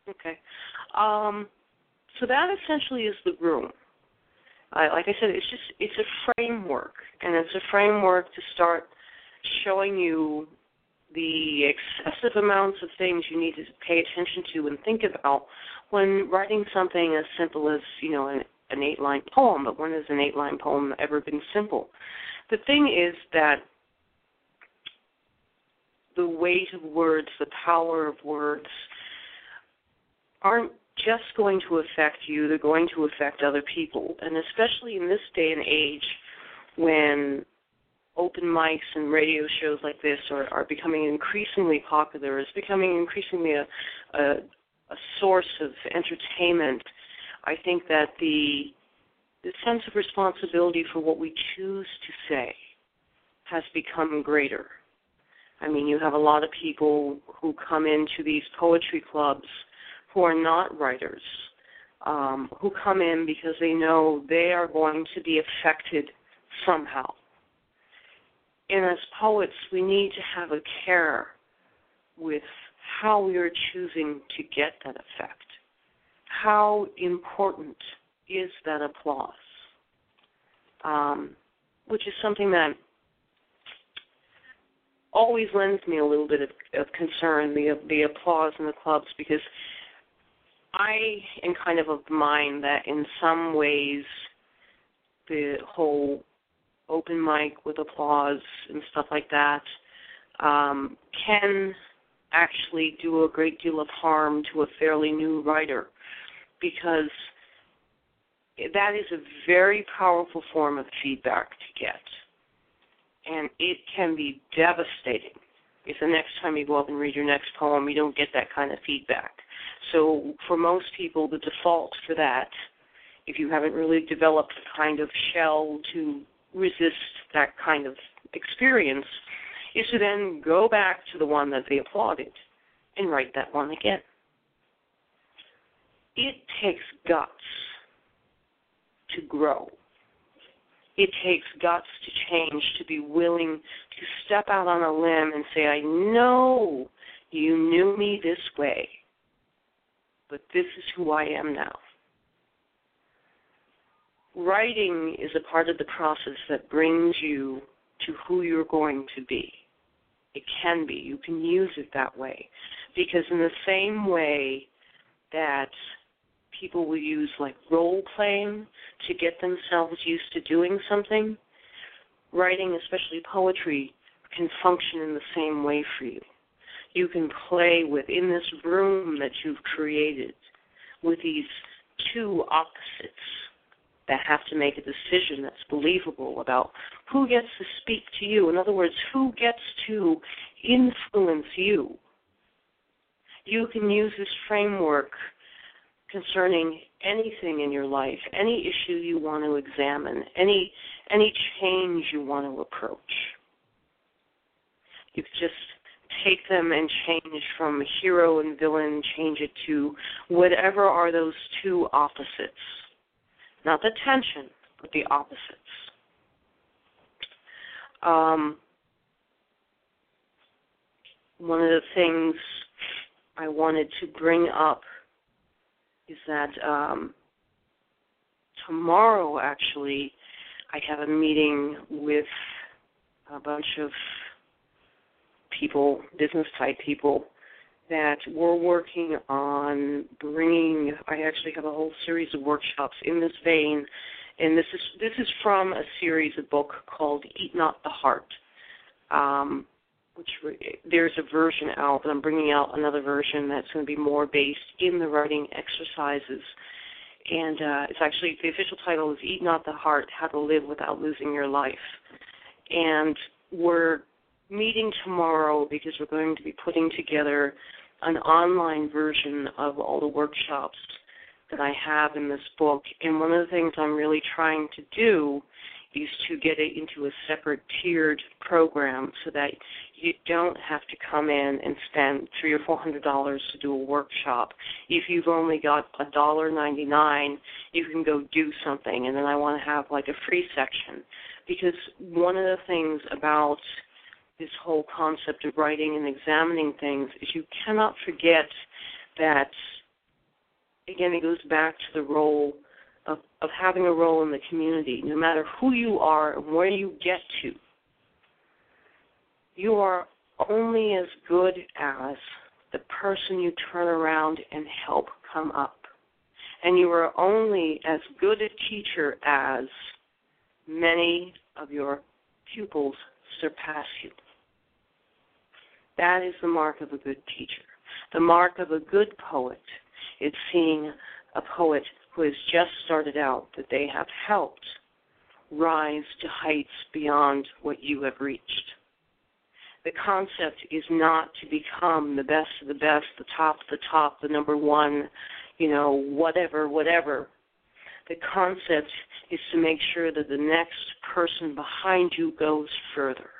Okay. Um, so that essentially is the room. I, like I said, it's just it's a framework, and it's a framework to start showing you the excessive amounts of things you need to pay attention to and think about when writing something as simple as you know an, an eight-line poem. But when has an eight-line poem ever been simple? The thing is that the weight of words, the power of words, aren't just going to affect you, they're going to affect other people. And especially in this day and age when open mics and radio shows like this are, are becoming increasingly popular, it's becoming increasingly a, a, a source of entertainment. I think that the the sense of responsibility for what we choose to say has become greater. I mean, you have a lot of people who come into these poetry clubs who are not writers, um, who come in because they know they are going to be affected somehow. And as poets, we need to have a care with how we are choosing to get that effect. How important is that applause? Um, which is something that always lends me a little bit of, of concern, the the applause in the clubs, because I am kind of of mind that in some ways the whole open mic with applause and stuff like that um, can actually do a great deal of harm to a fairly new writer because that is a very powerful form of feedback to get. And it can be devastating if the next time you go up and read your next poem you don't get that kind of feedback. So for most people, the default for that, if you haven't really developed a kind of shell to resist that kind of experience, is to then go back to the one that they applauded and write that one again. It takes guts to grow. It takes guts to change, to be willing to step out on a limb and say, I know you knew me this way, but this is who I am now. Writing is a part of the process that brings you to who you're going to be. It can be. You can use it that way. Because, in the same way that people will use like role playing to get themselves used to doing something, writing, especially poetry, can function in the same way for you. You can play within this room that you've created with these two opposites that have to make a decision that's believable about who gets to speak to you. In other words, who gets to influence you. You can use this framework concerning anything in your life, any issue you want to examine, any any change you want to approach. You just take them and change from hero and villain, change it to whatever are those two opposites. Not the tension, but the opposites. Um, one of the things I wanted to bring up is that um, tomorrow, actually, I have a meeting with a bunch of people, business type people, that we're working on bringing. I actually have a whole series of workshops in this vein, and this is this is from a series, a book called "Eat Not the Heart." Um, which there's a version out, but I'm bringing out another version that's going to be more based in the writing exercises. And uh, it's actually the official title is "Eat Not the Heart: How to Live Without Losing Your Life." And we're meeting tomorrow because we're going to be putting together an online version of all the workshops that I have in this book. And one of the things I'm really trying to do is to get it into a separate tiered program so that you don't have to come in and spend three or four hundred dollars to do a workshop. If you've only got a dollar ninety nine, you can go do something and then I want to have like a free section. Because one of the things about this whole concept of writing and examining things is you cannot forget that again it goes back to the role of, of having a role in the community, no matter who you are and where you get to. You are only as good as the person you turn around and help come up. And you are only as good a teacher as many of your pupils surpass you. That is the mark of a good teacher. The mark of a good poet is seeing a poet who has just started out that they have helped rise to heights beyond what you have reached. The concept is not to become the best of the best, the top of the top, the number one, you know, whatever, whatever. The concept is to make sure that the next person behind you goes further.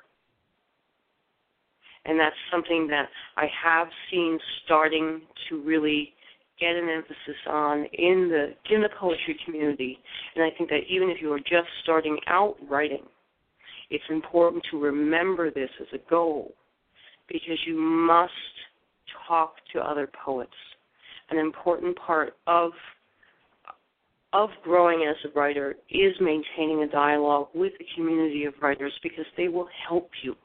And that's something that I have seen starting to really get an emphasis on in the in the poetry community. And I think that even if you are just starting out writing, it's important to remember this as a goal because you must talk to other poets. An important part of of growing as a writer is maintaining a dialogue with the community of writers because they will help you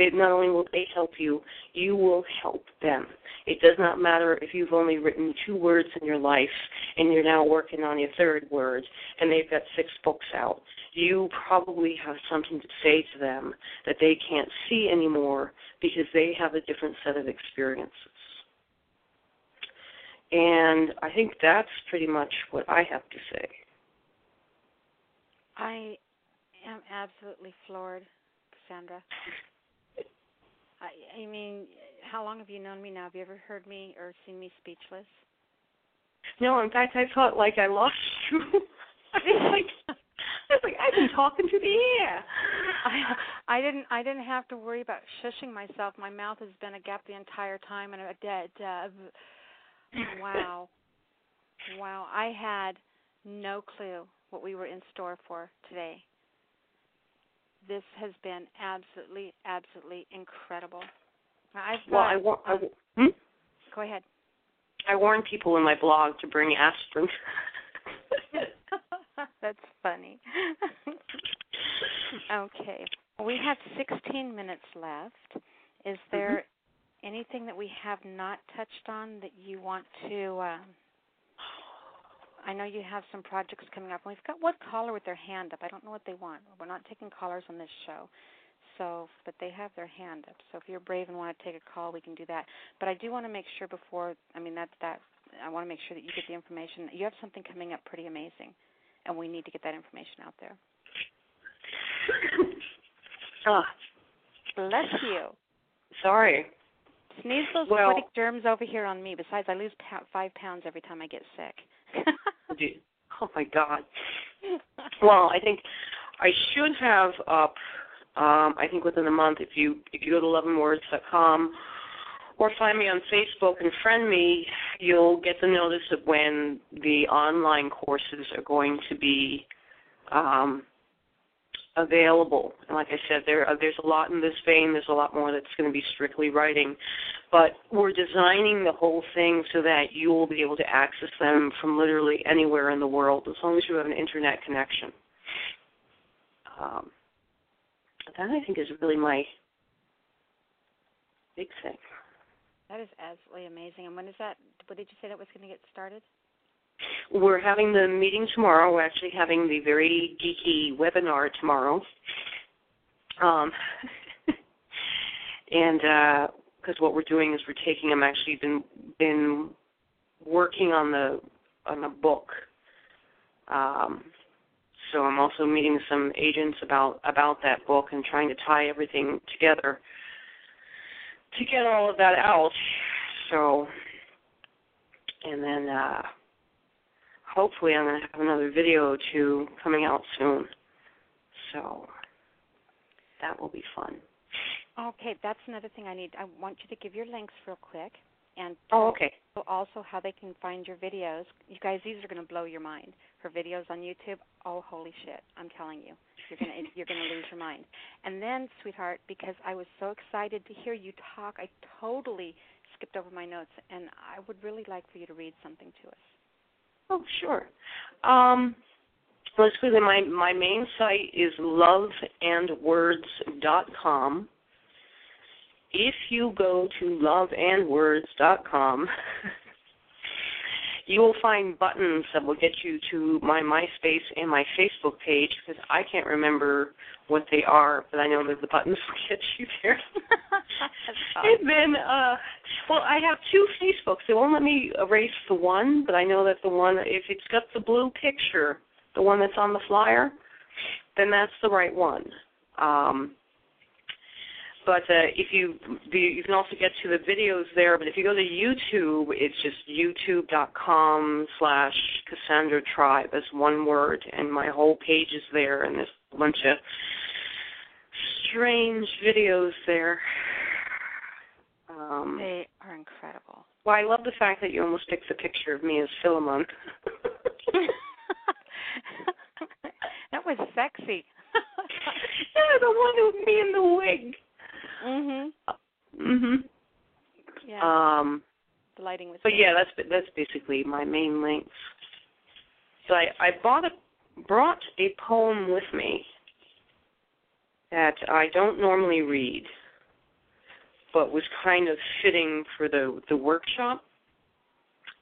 they, not only will they help you, you will help them. It does not matter if you've only written two words in your life and you're now working on your third word and they've got six books out. You probably have something to say to them that they can't see anymore because they have a different set of experiences. And I think that's pretty much what I have to say. I am absolutely floored, Cassandra. I, I mean, how long have you known me now? Have you ever heard me or seen me speechless? No, in fact, I felt like I lost you. I was like, I was like, I've been talking to the air. I, I didn't, I didn't have to worry about shushing myself. My mouth has been a gap the entire time, and a dead. Uh, wow, wow. I had no clue what we were in store for today this has been absolutely, absolutely incredible. I've well, I want. I, hmm? Go ahead. I warn people in my blog to bring aspirin. That's funny. okay. We have 16 minutes left. Is there mm-hmm. anything that we have not touched on that you want to um, I know you have some projects coming up. And we've got one caller with their hand up. I don't know what they want. We're not taking callers on this show. So, but they have their hand up. So if you're brave and want to take a call, we can do that. But I do want to make sure before, I mean, that's that. I want to make sure that you get the information. You have something coming up pretty amazing, and we need to get that information out there. oh. Bless you. Sorry. Sneeze those well, germs over here on me. Besides, I lose five pounds every time I get sick. oh my God. Well, I think I should have up. Um, I think within a month, if you if you go to loveandwords.com or find me on Facebook and friend me, you'll get the notice of when the online courses are going to be um, available. And like I said, there uh, there's a lot in this vein. There's a lot more that's going to be strictly writing, but we're designing the whole thing so that you will be able to access them from literally anywhere in the world, as long as you have an internet connection. um, that I think is really my big thing. That is absolutely amazing. And when is that? What did you say that was going to get started? We're having the meeting tomorrow. We're actually having the very geeky webinar tomorrow. Um, and because uh, what we're doing is we're taking. I'm actually been been working on the on a book. Um, so I'm also meeting some agents about about that book and trying to tie everything together to get all of that out. So, and then uh, hopefully I'm going to have another video or two coming out soon. So that will be fun. Okay, that's another thing I need. I want you to give your links real quick and oh, okay. also how they can find your videos. You guys, these are going to blow your mind. Her videos on YouTube, oh holy shit! I'm telling you, you're gonna you're gonna lose your mind. And then, sweetheart, because I was so excited to hear you talk, I totally skipped over my notes, and I would really like for you to read something to us. Oh, sure. Um, let's see. My my main site is loveandwords.com if you go to loveandwords.com, you will find buttons that will get you to my MySpace and my Facebook page because I can't remember what they are, but I know that the buttons will get you there. and then, uh, well, I have two Facebooks. They won't let me erase the one, but I know that the one, if it's got the blue picture, the one that's on the flyer, then that's the right one. Um, but uh, if you you can also get to the videos there. But if you go to YouTube, it's just youtube.com slash Cassandra Tribe as one word, and my whole page is there, and there's a bunch of strange videos there. Um, they are incredible. Well, I love the fact that you almost picked the picture of me as Philemon. that was sexy. yeah, the one with me in the wig. Mhm. Mhm. Yeah. Um. The lighting was. But yeah, that's that's basically my main links. So I I bought a brought a poem with me that I don't normally read, but was kind of fitting for the the workshop,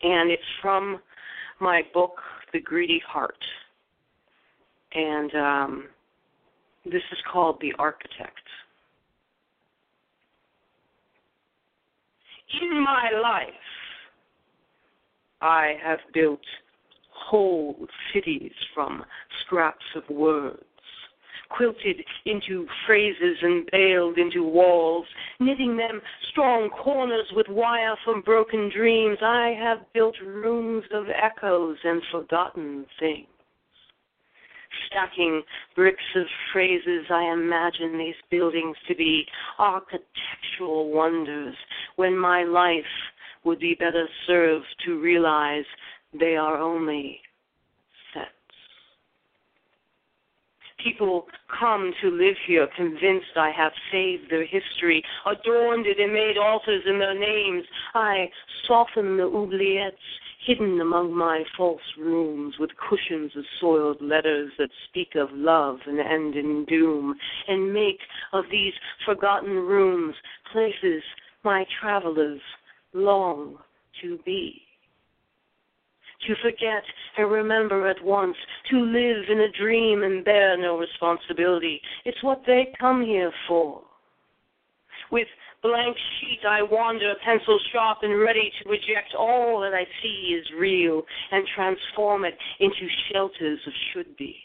and it's from my book The Greedy Heart, and um, this is called The Architect. In my life, I have built whole cities from scraps of words, quilted into phrases and baled into walls, knitting them strong corners with wire from broken dreams. I have built rooms of echoes and forgotten things stacking bricks of phrases, I imagine these buildings to be architectural wonders when my life would be better served to realize they are only People come to live here convinced I have saved their history, adorned it and made altars in their names. I soften the oubliettes hidden among my false rooms with cushions of soiled letters that speak of love and end in doom, and make of these forgotten rooms places my travelers long to be. To forget and remember at once, to live in a dream and bear no responsibility. It's what they come here for. With blank sheet I wander, pencil sharp and ready to reject all that I see is real and transform it into shelters of should be.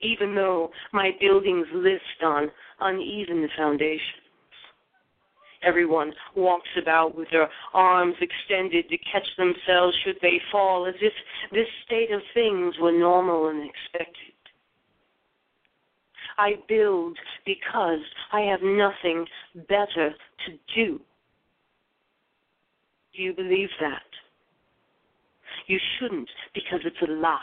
Even though my buildings list on uneven foundations. Everyone walks about with their arms extended to catch themselves should they fall, as if this state of things were normal and expected. I build because I have nothing better to do. Do you believe that? You shouldn't because it's a lie.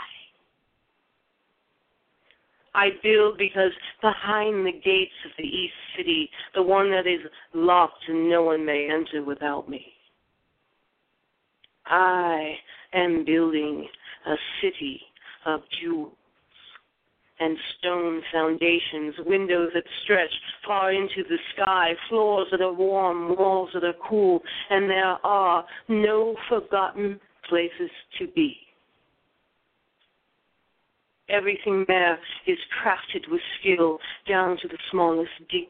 I build because behind the gates of the East City, the one that is locked and no one may enter without me, I am building a city of jewels and stone foundations, windows that stretch far into the sky, floors that are warm, walls that are cool, and there are no forgotten places to be. Everything there is crafted with skill down to the smallest detail.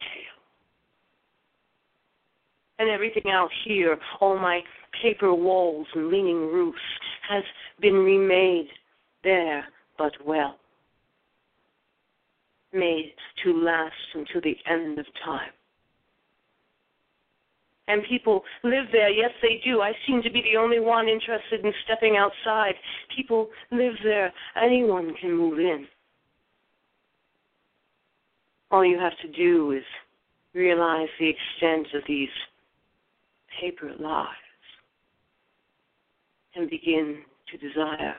And everything out here, all my paper walls and leaning roofs, has been remade there but well. Made to last until the end of time. And people live there, yes, they do. I seem to be the only one interested in stepping outside. People live there. Anyone can move in. All you have to do is realize the extent of these paper lives and begin to desire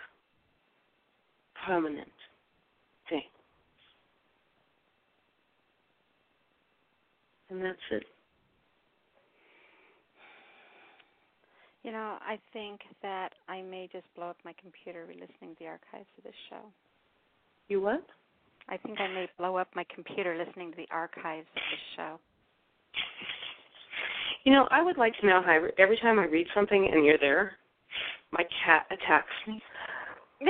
permanent things. And that's it. You know, I think that I may just blow up my computer re-listening to the archives of this show. You what? I think I may blow up my computer listening to the archives of this show. You know, I would like to know how every time I read something and you're there, my cat attacks me.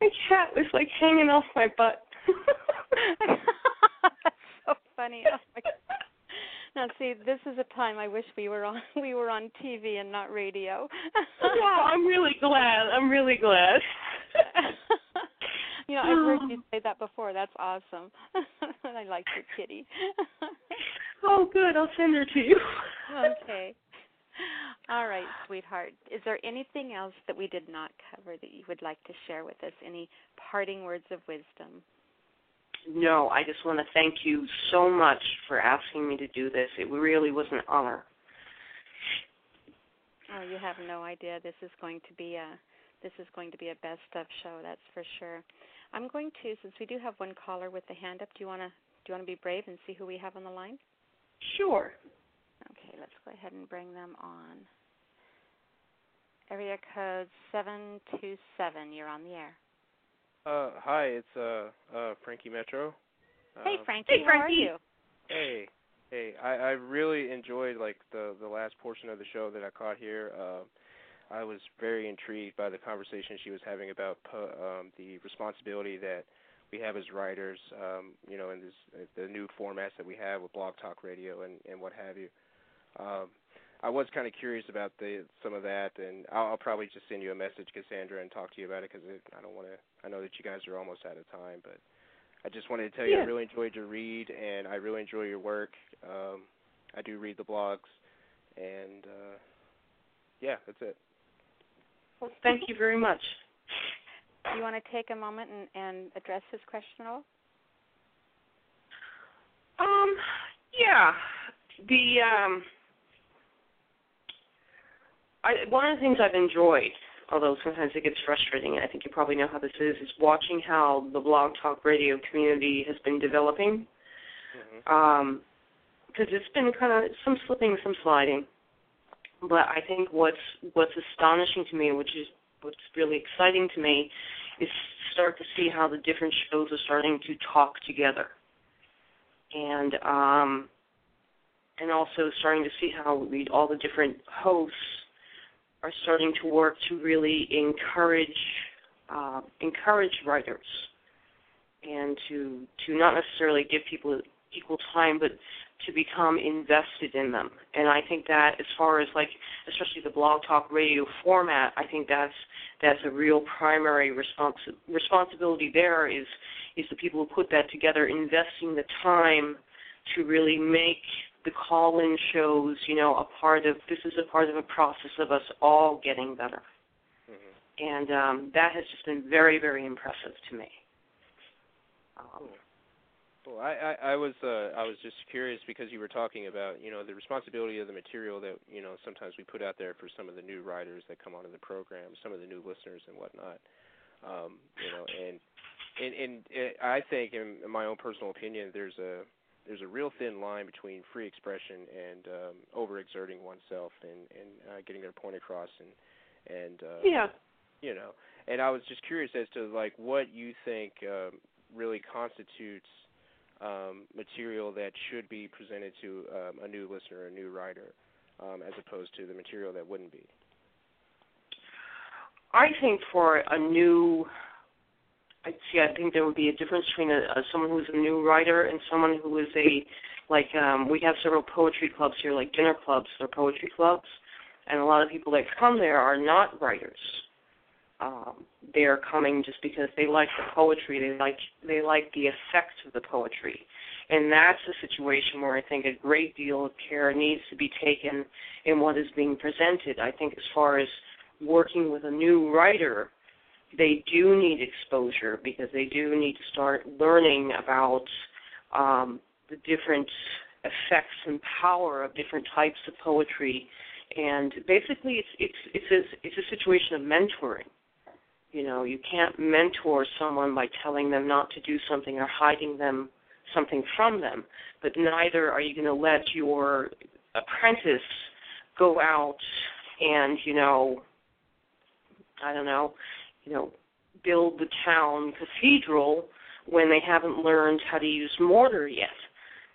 my cat was like hanging off my butt. That's so funny. Oh my God. Now, see, this is a time I wish we were on we were on TV and not radio. wow, I'm really glad. I'm really glad. you know, I've heard you um. say that before. That's awesome. I like your kitty. oh, good. I'll send her to you. okay. All right, sweetheart. Is there anything else that we did not cover that you would like to share with us? Any parting words of wisdom? No, I just want to thank you so much for asking me to do this. It really was an honor. Oh, you have no idea. This is going to be a this is going to be a best of show, that's for sure. I'm going to since we do have one caller with the hand up, do you want to do you want to be brave and see who we have on the line? Sure. Okay, let's go ahead and bring them on. Area code 727, you're on the air. Uh, hi, it's uh, uh, Frankie Metro. Hey, Um, Frankie. Hey, Frankie. How are you? Hey, hey, I, I really enjoyed like the the last portion of the show that I caught here. Uh, I was very intrigued by the conversation she was having about pu- um, the responsibility that we have as writers, um, you know, in this uh, the new formats that we have with Blog Talk Radio and and what have you. Um, I was kind of curious about the some of that, and I'll, I'll probably just send you a message, Cassandra, and talk to you about it because I don't want to. I know that you guys are almost out of time, but I just wanted to tell you I really enjoyed your read, and I really enjoy your work. Um, I do read the blogs, and uh, yeah, that's it. Well, thank you very much. Do you want to take a moment and, and address his question at all? Um, yeah. The um I one of the things I've enjoyed, although sometimes it gets frustrating, and I think you probably know how this is, is watching how the blog talk radio community has been developing. hmm Um because it's been kind of some slipping, some sliding. But I think what's what's astonishing to me, which is what's really exciting to me, is start to see how the different shows are starting to talk together, and um, and also starting to see how we, all the different hosts are starting to work to really encourage uh, encourage writers, and to to not necessarily give people equal time, but to become invested in them. And I think that as far as like especially the blog talk radio format, I think that's that's a real primary responsi- responsibility there is is the people who put that together investing the time to really make the call in shows, you know, a part of this is a part of a process of us all getting better. hmm And um that has just been very, very impressive to me. Um, Well, I, I, I was uh, I was just curious because you were talking about you know the responsibility of the material that you know sometimes we put out there for some of the new writers that come onto the program, some of the new listeners and whatnot. Um, you know, and and and it, I think, in, in my own personal opinion, there's a there's a real thin line between free expression and um, overexerting oneself and and uh, getting their point across and and uh, yeah. you know and I was just curious as to like what you think um, really constitutes um, material that should be presented to um, a new listener, a new writer, um, as opposed to the material that wouldn't be. I think for a new, I see. I think there would be a difference between a, a someone who's a new writer and someone who is a like um we have several poetry clubs here, like dinner clubs or poetry clubs, and a lot of people that come there are not writers. Um, they are coming just because they like the poetry. They like they like the effects of the poetry, and that's a situation where I think a great deal of care needs to be taken in what is being presented. I think as far as working with a new writer, they do need exposure because they do need to start learning about um, the different effects and power of different types of poetry. And basically, it's it's it's a, it's a situation of mentoring. You know, you can't mentor someone by telling them not to do something or hiding them something from them. But neither are you going to let your apprentice go out and you know I don't know, you know, build the town cathedral when they haven't learned how to use mortar yet.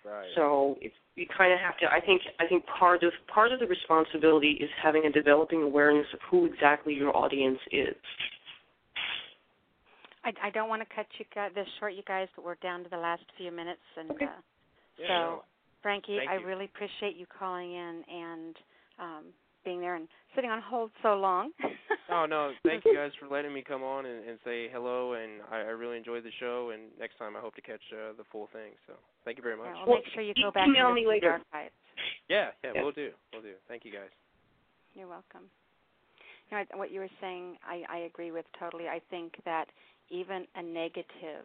Right. So it's you kind of have to. I think I think part of part of the responsibility is having a developing awareness of who exactly your audience is. I, I don't want to cut you guys, this short, you guys, but we're down to the last few minutes, and Okay. uh, Yeah, so no. Frankie, Thank I you. really appreciate you calling in and um, being there and sitting on hold so long. Oh no, thank you guys for letting me come on and, and say hello, and I, I really enjoyed the show. And next time, I hope to catch uh, the full thing. So thank you very much. Yeah, Well, well, make sure you go back email and me listen to the later. archives. Yeah, yeah, Yeah. we'll do, we'll do. Thank you guys. You're welcome. You know, what you were saying, I, I agree with totally. I think that even a negative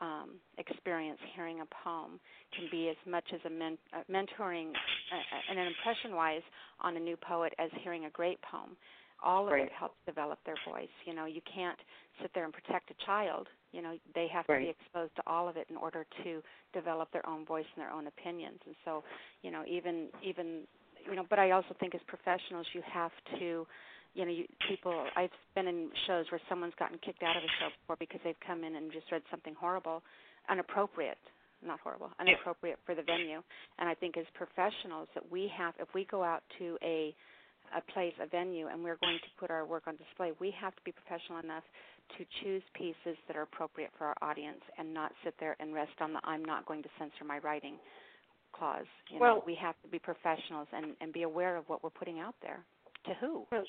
um, experience hearing a poem can be as much as a men- uh, mentoring uh, and an impression-wise on a new poet as hearing a great poem. All of Right. it helps develop their voice. You know, you can't sit there and protect a child. You know, they have to be exposed to all of it in order to develop their own voice and their own opinions. And so, you know, even even you know, but I also think as professionals, you have to, you know, you, people. I've been in shows where someone's gotten kicked out of a show before because they've come in and just read something horrible, inappropriate, not horrible, inappropriate for the venue. And I think as professionals, that we have, if we go out to a a place, a venue, and we're going to put our work on display, we have to be professional enough to choose pieces that are appropriate for our audience and not sit there and rest on the I'm not going to censor my writing clause. You know, Well- we have to be professionals and, and be aware of what we're putting out there. To who? Well,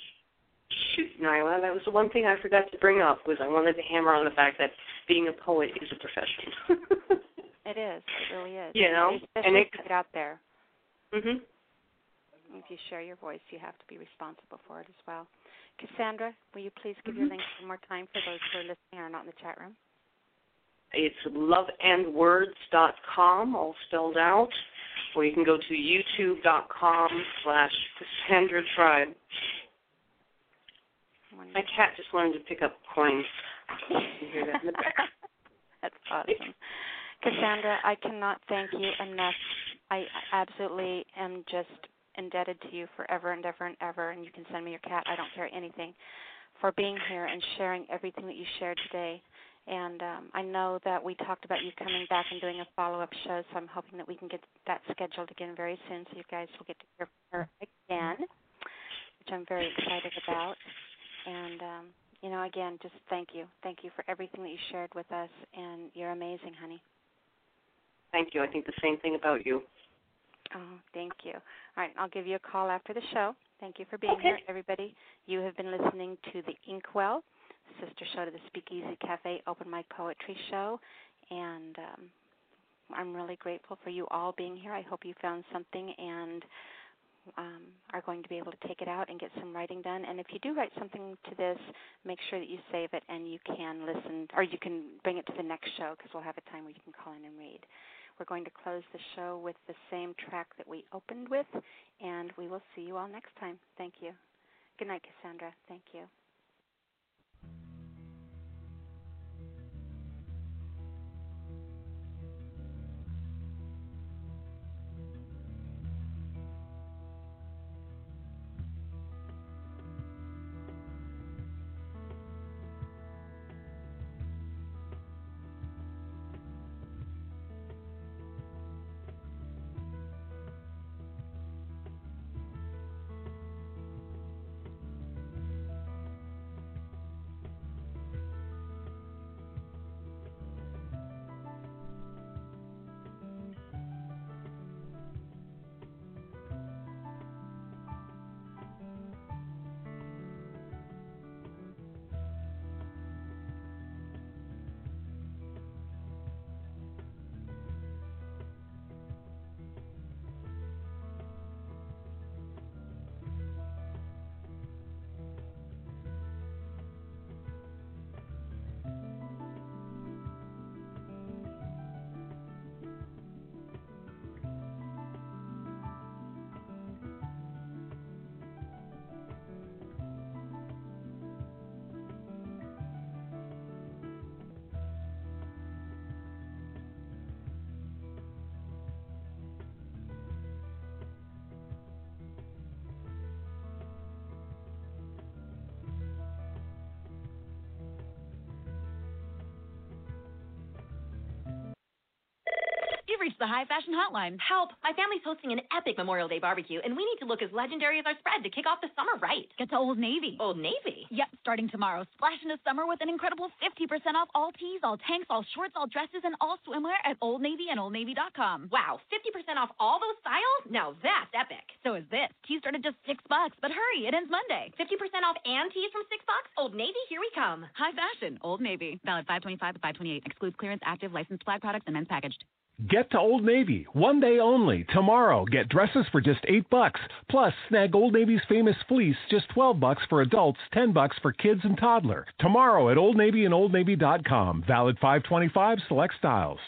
shoot, Nyla, that was the one thing I forgot to bring up was I wanted to hammer on the fact that being a poet is a profession. It is. It really is. You know, and it- get out there. mhm. If you share your voice, you have to be responsible for it as well. Cassandra, will you please give your Mhm. links one more time for those who are listening and are not in the chat room? It's loveandwords.com, all spelled out, or you can go to youtube.com slash Cassandra Tribe. My cat just learned to pick up coins. You hear that in the back? That's awesome. Cassandra, I cannot thank you enough. I absolutely am just indebted to you forever and ever and ever, and you can send me your cat. I don't care anything for being here and sharing everything that you shared today. And um, I know that we talked about you coming back and doing a follow-up show, so I'm hoping that we can get that scheduled again very soon, so you guys will get to hear from her again, which I'm very excited about. And um, you know, again, just thank you, thank you for everything that you shared with us, and you're amazing, honey. Thank you. I think the same thing about you. Oh, thank you. All right, I'll give you a call after the show. Thank you for being Okay. here, everybody. You have been listening to the Inkwell, sister show to the Speakeasy Cafe Open Mic Poetry Show, and um, I'm really grateful for you all being here. I hope you found something and um, are going to be able to take it out and get some writing done. And if you do write something to this, make sure that you save it and you can listen, or you can bring it to the next show because we'll have a time where you can call in and read. We're going to close the show with the same track that we opened with, and we will see you all next time. Thank you. Good night, Cassandra. Thank you. Reached the high fashion hotline. Help! My family's hosting an epic Memorial Day barbecue, and we need to look as legendary as our spread to kick off the summer right. Get to Old Navy. Old Navy? Yep, starting tomorrow. Splash into summer with an incredible 50% off all tees, all tanks, all shorts, all dresses, and all swimwear at Old Navy and OldNavy.com. Wow, 50% off all those styles? Now that's epic. So is this. Tees start at just six bucks, but hurry, it ends Monday. 50% off and tees from six bucks? Old Navy, here we come. High fashion, Old Navy. Valid 525 to 528. Excludes clearance, active, licensed flag products, and men's packaged. Get to Old Navy one day only. Tomorrow, get dresses for just eight bucks. Plus, snag Old Navy's famous fleece, just twelve bucks for adults, ten bucks for kids and toddler. Tomorrow at Old Navy and OldNavy.com. Valid 525 select styles.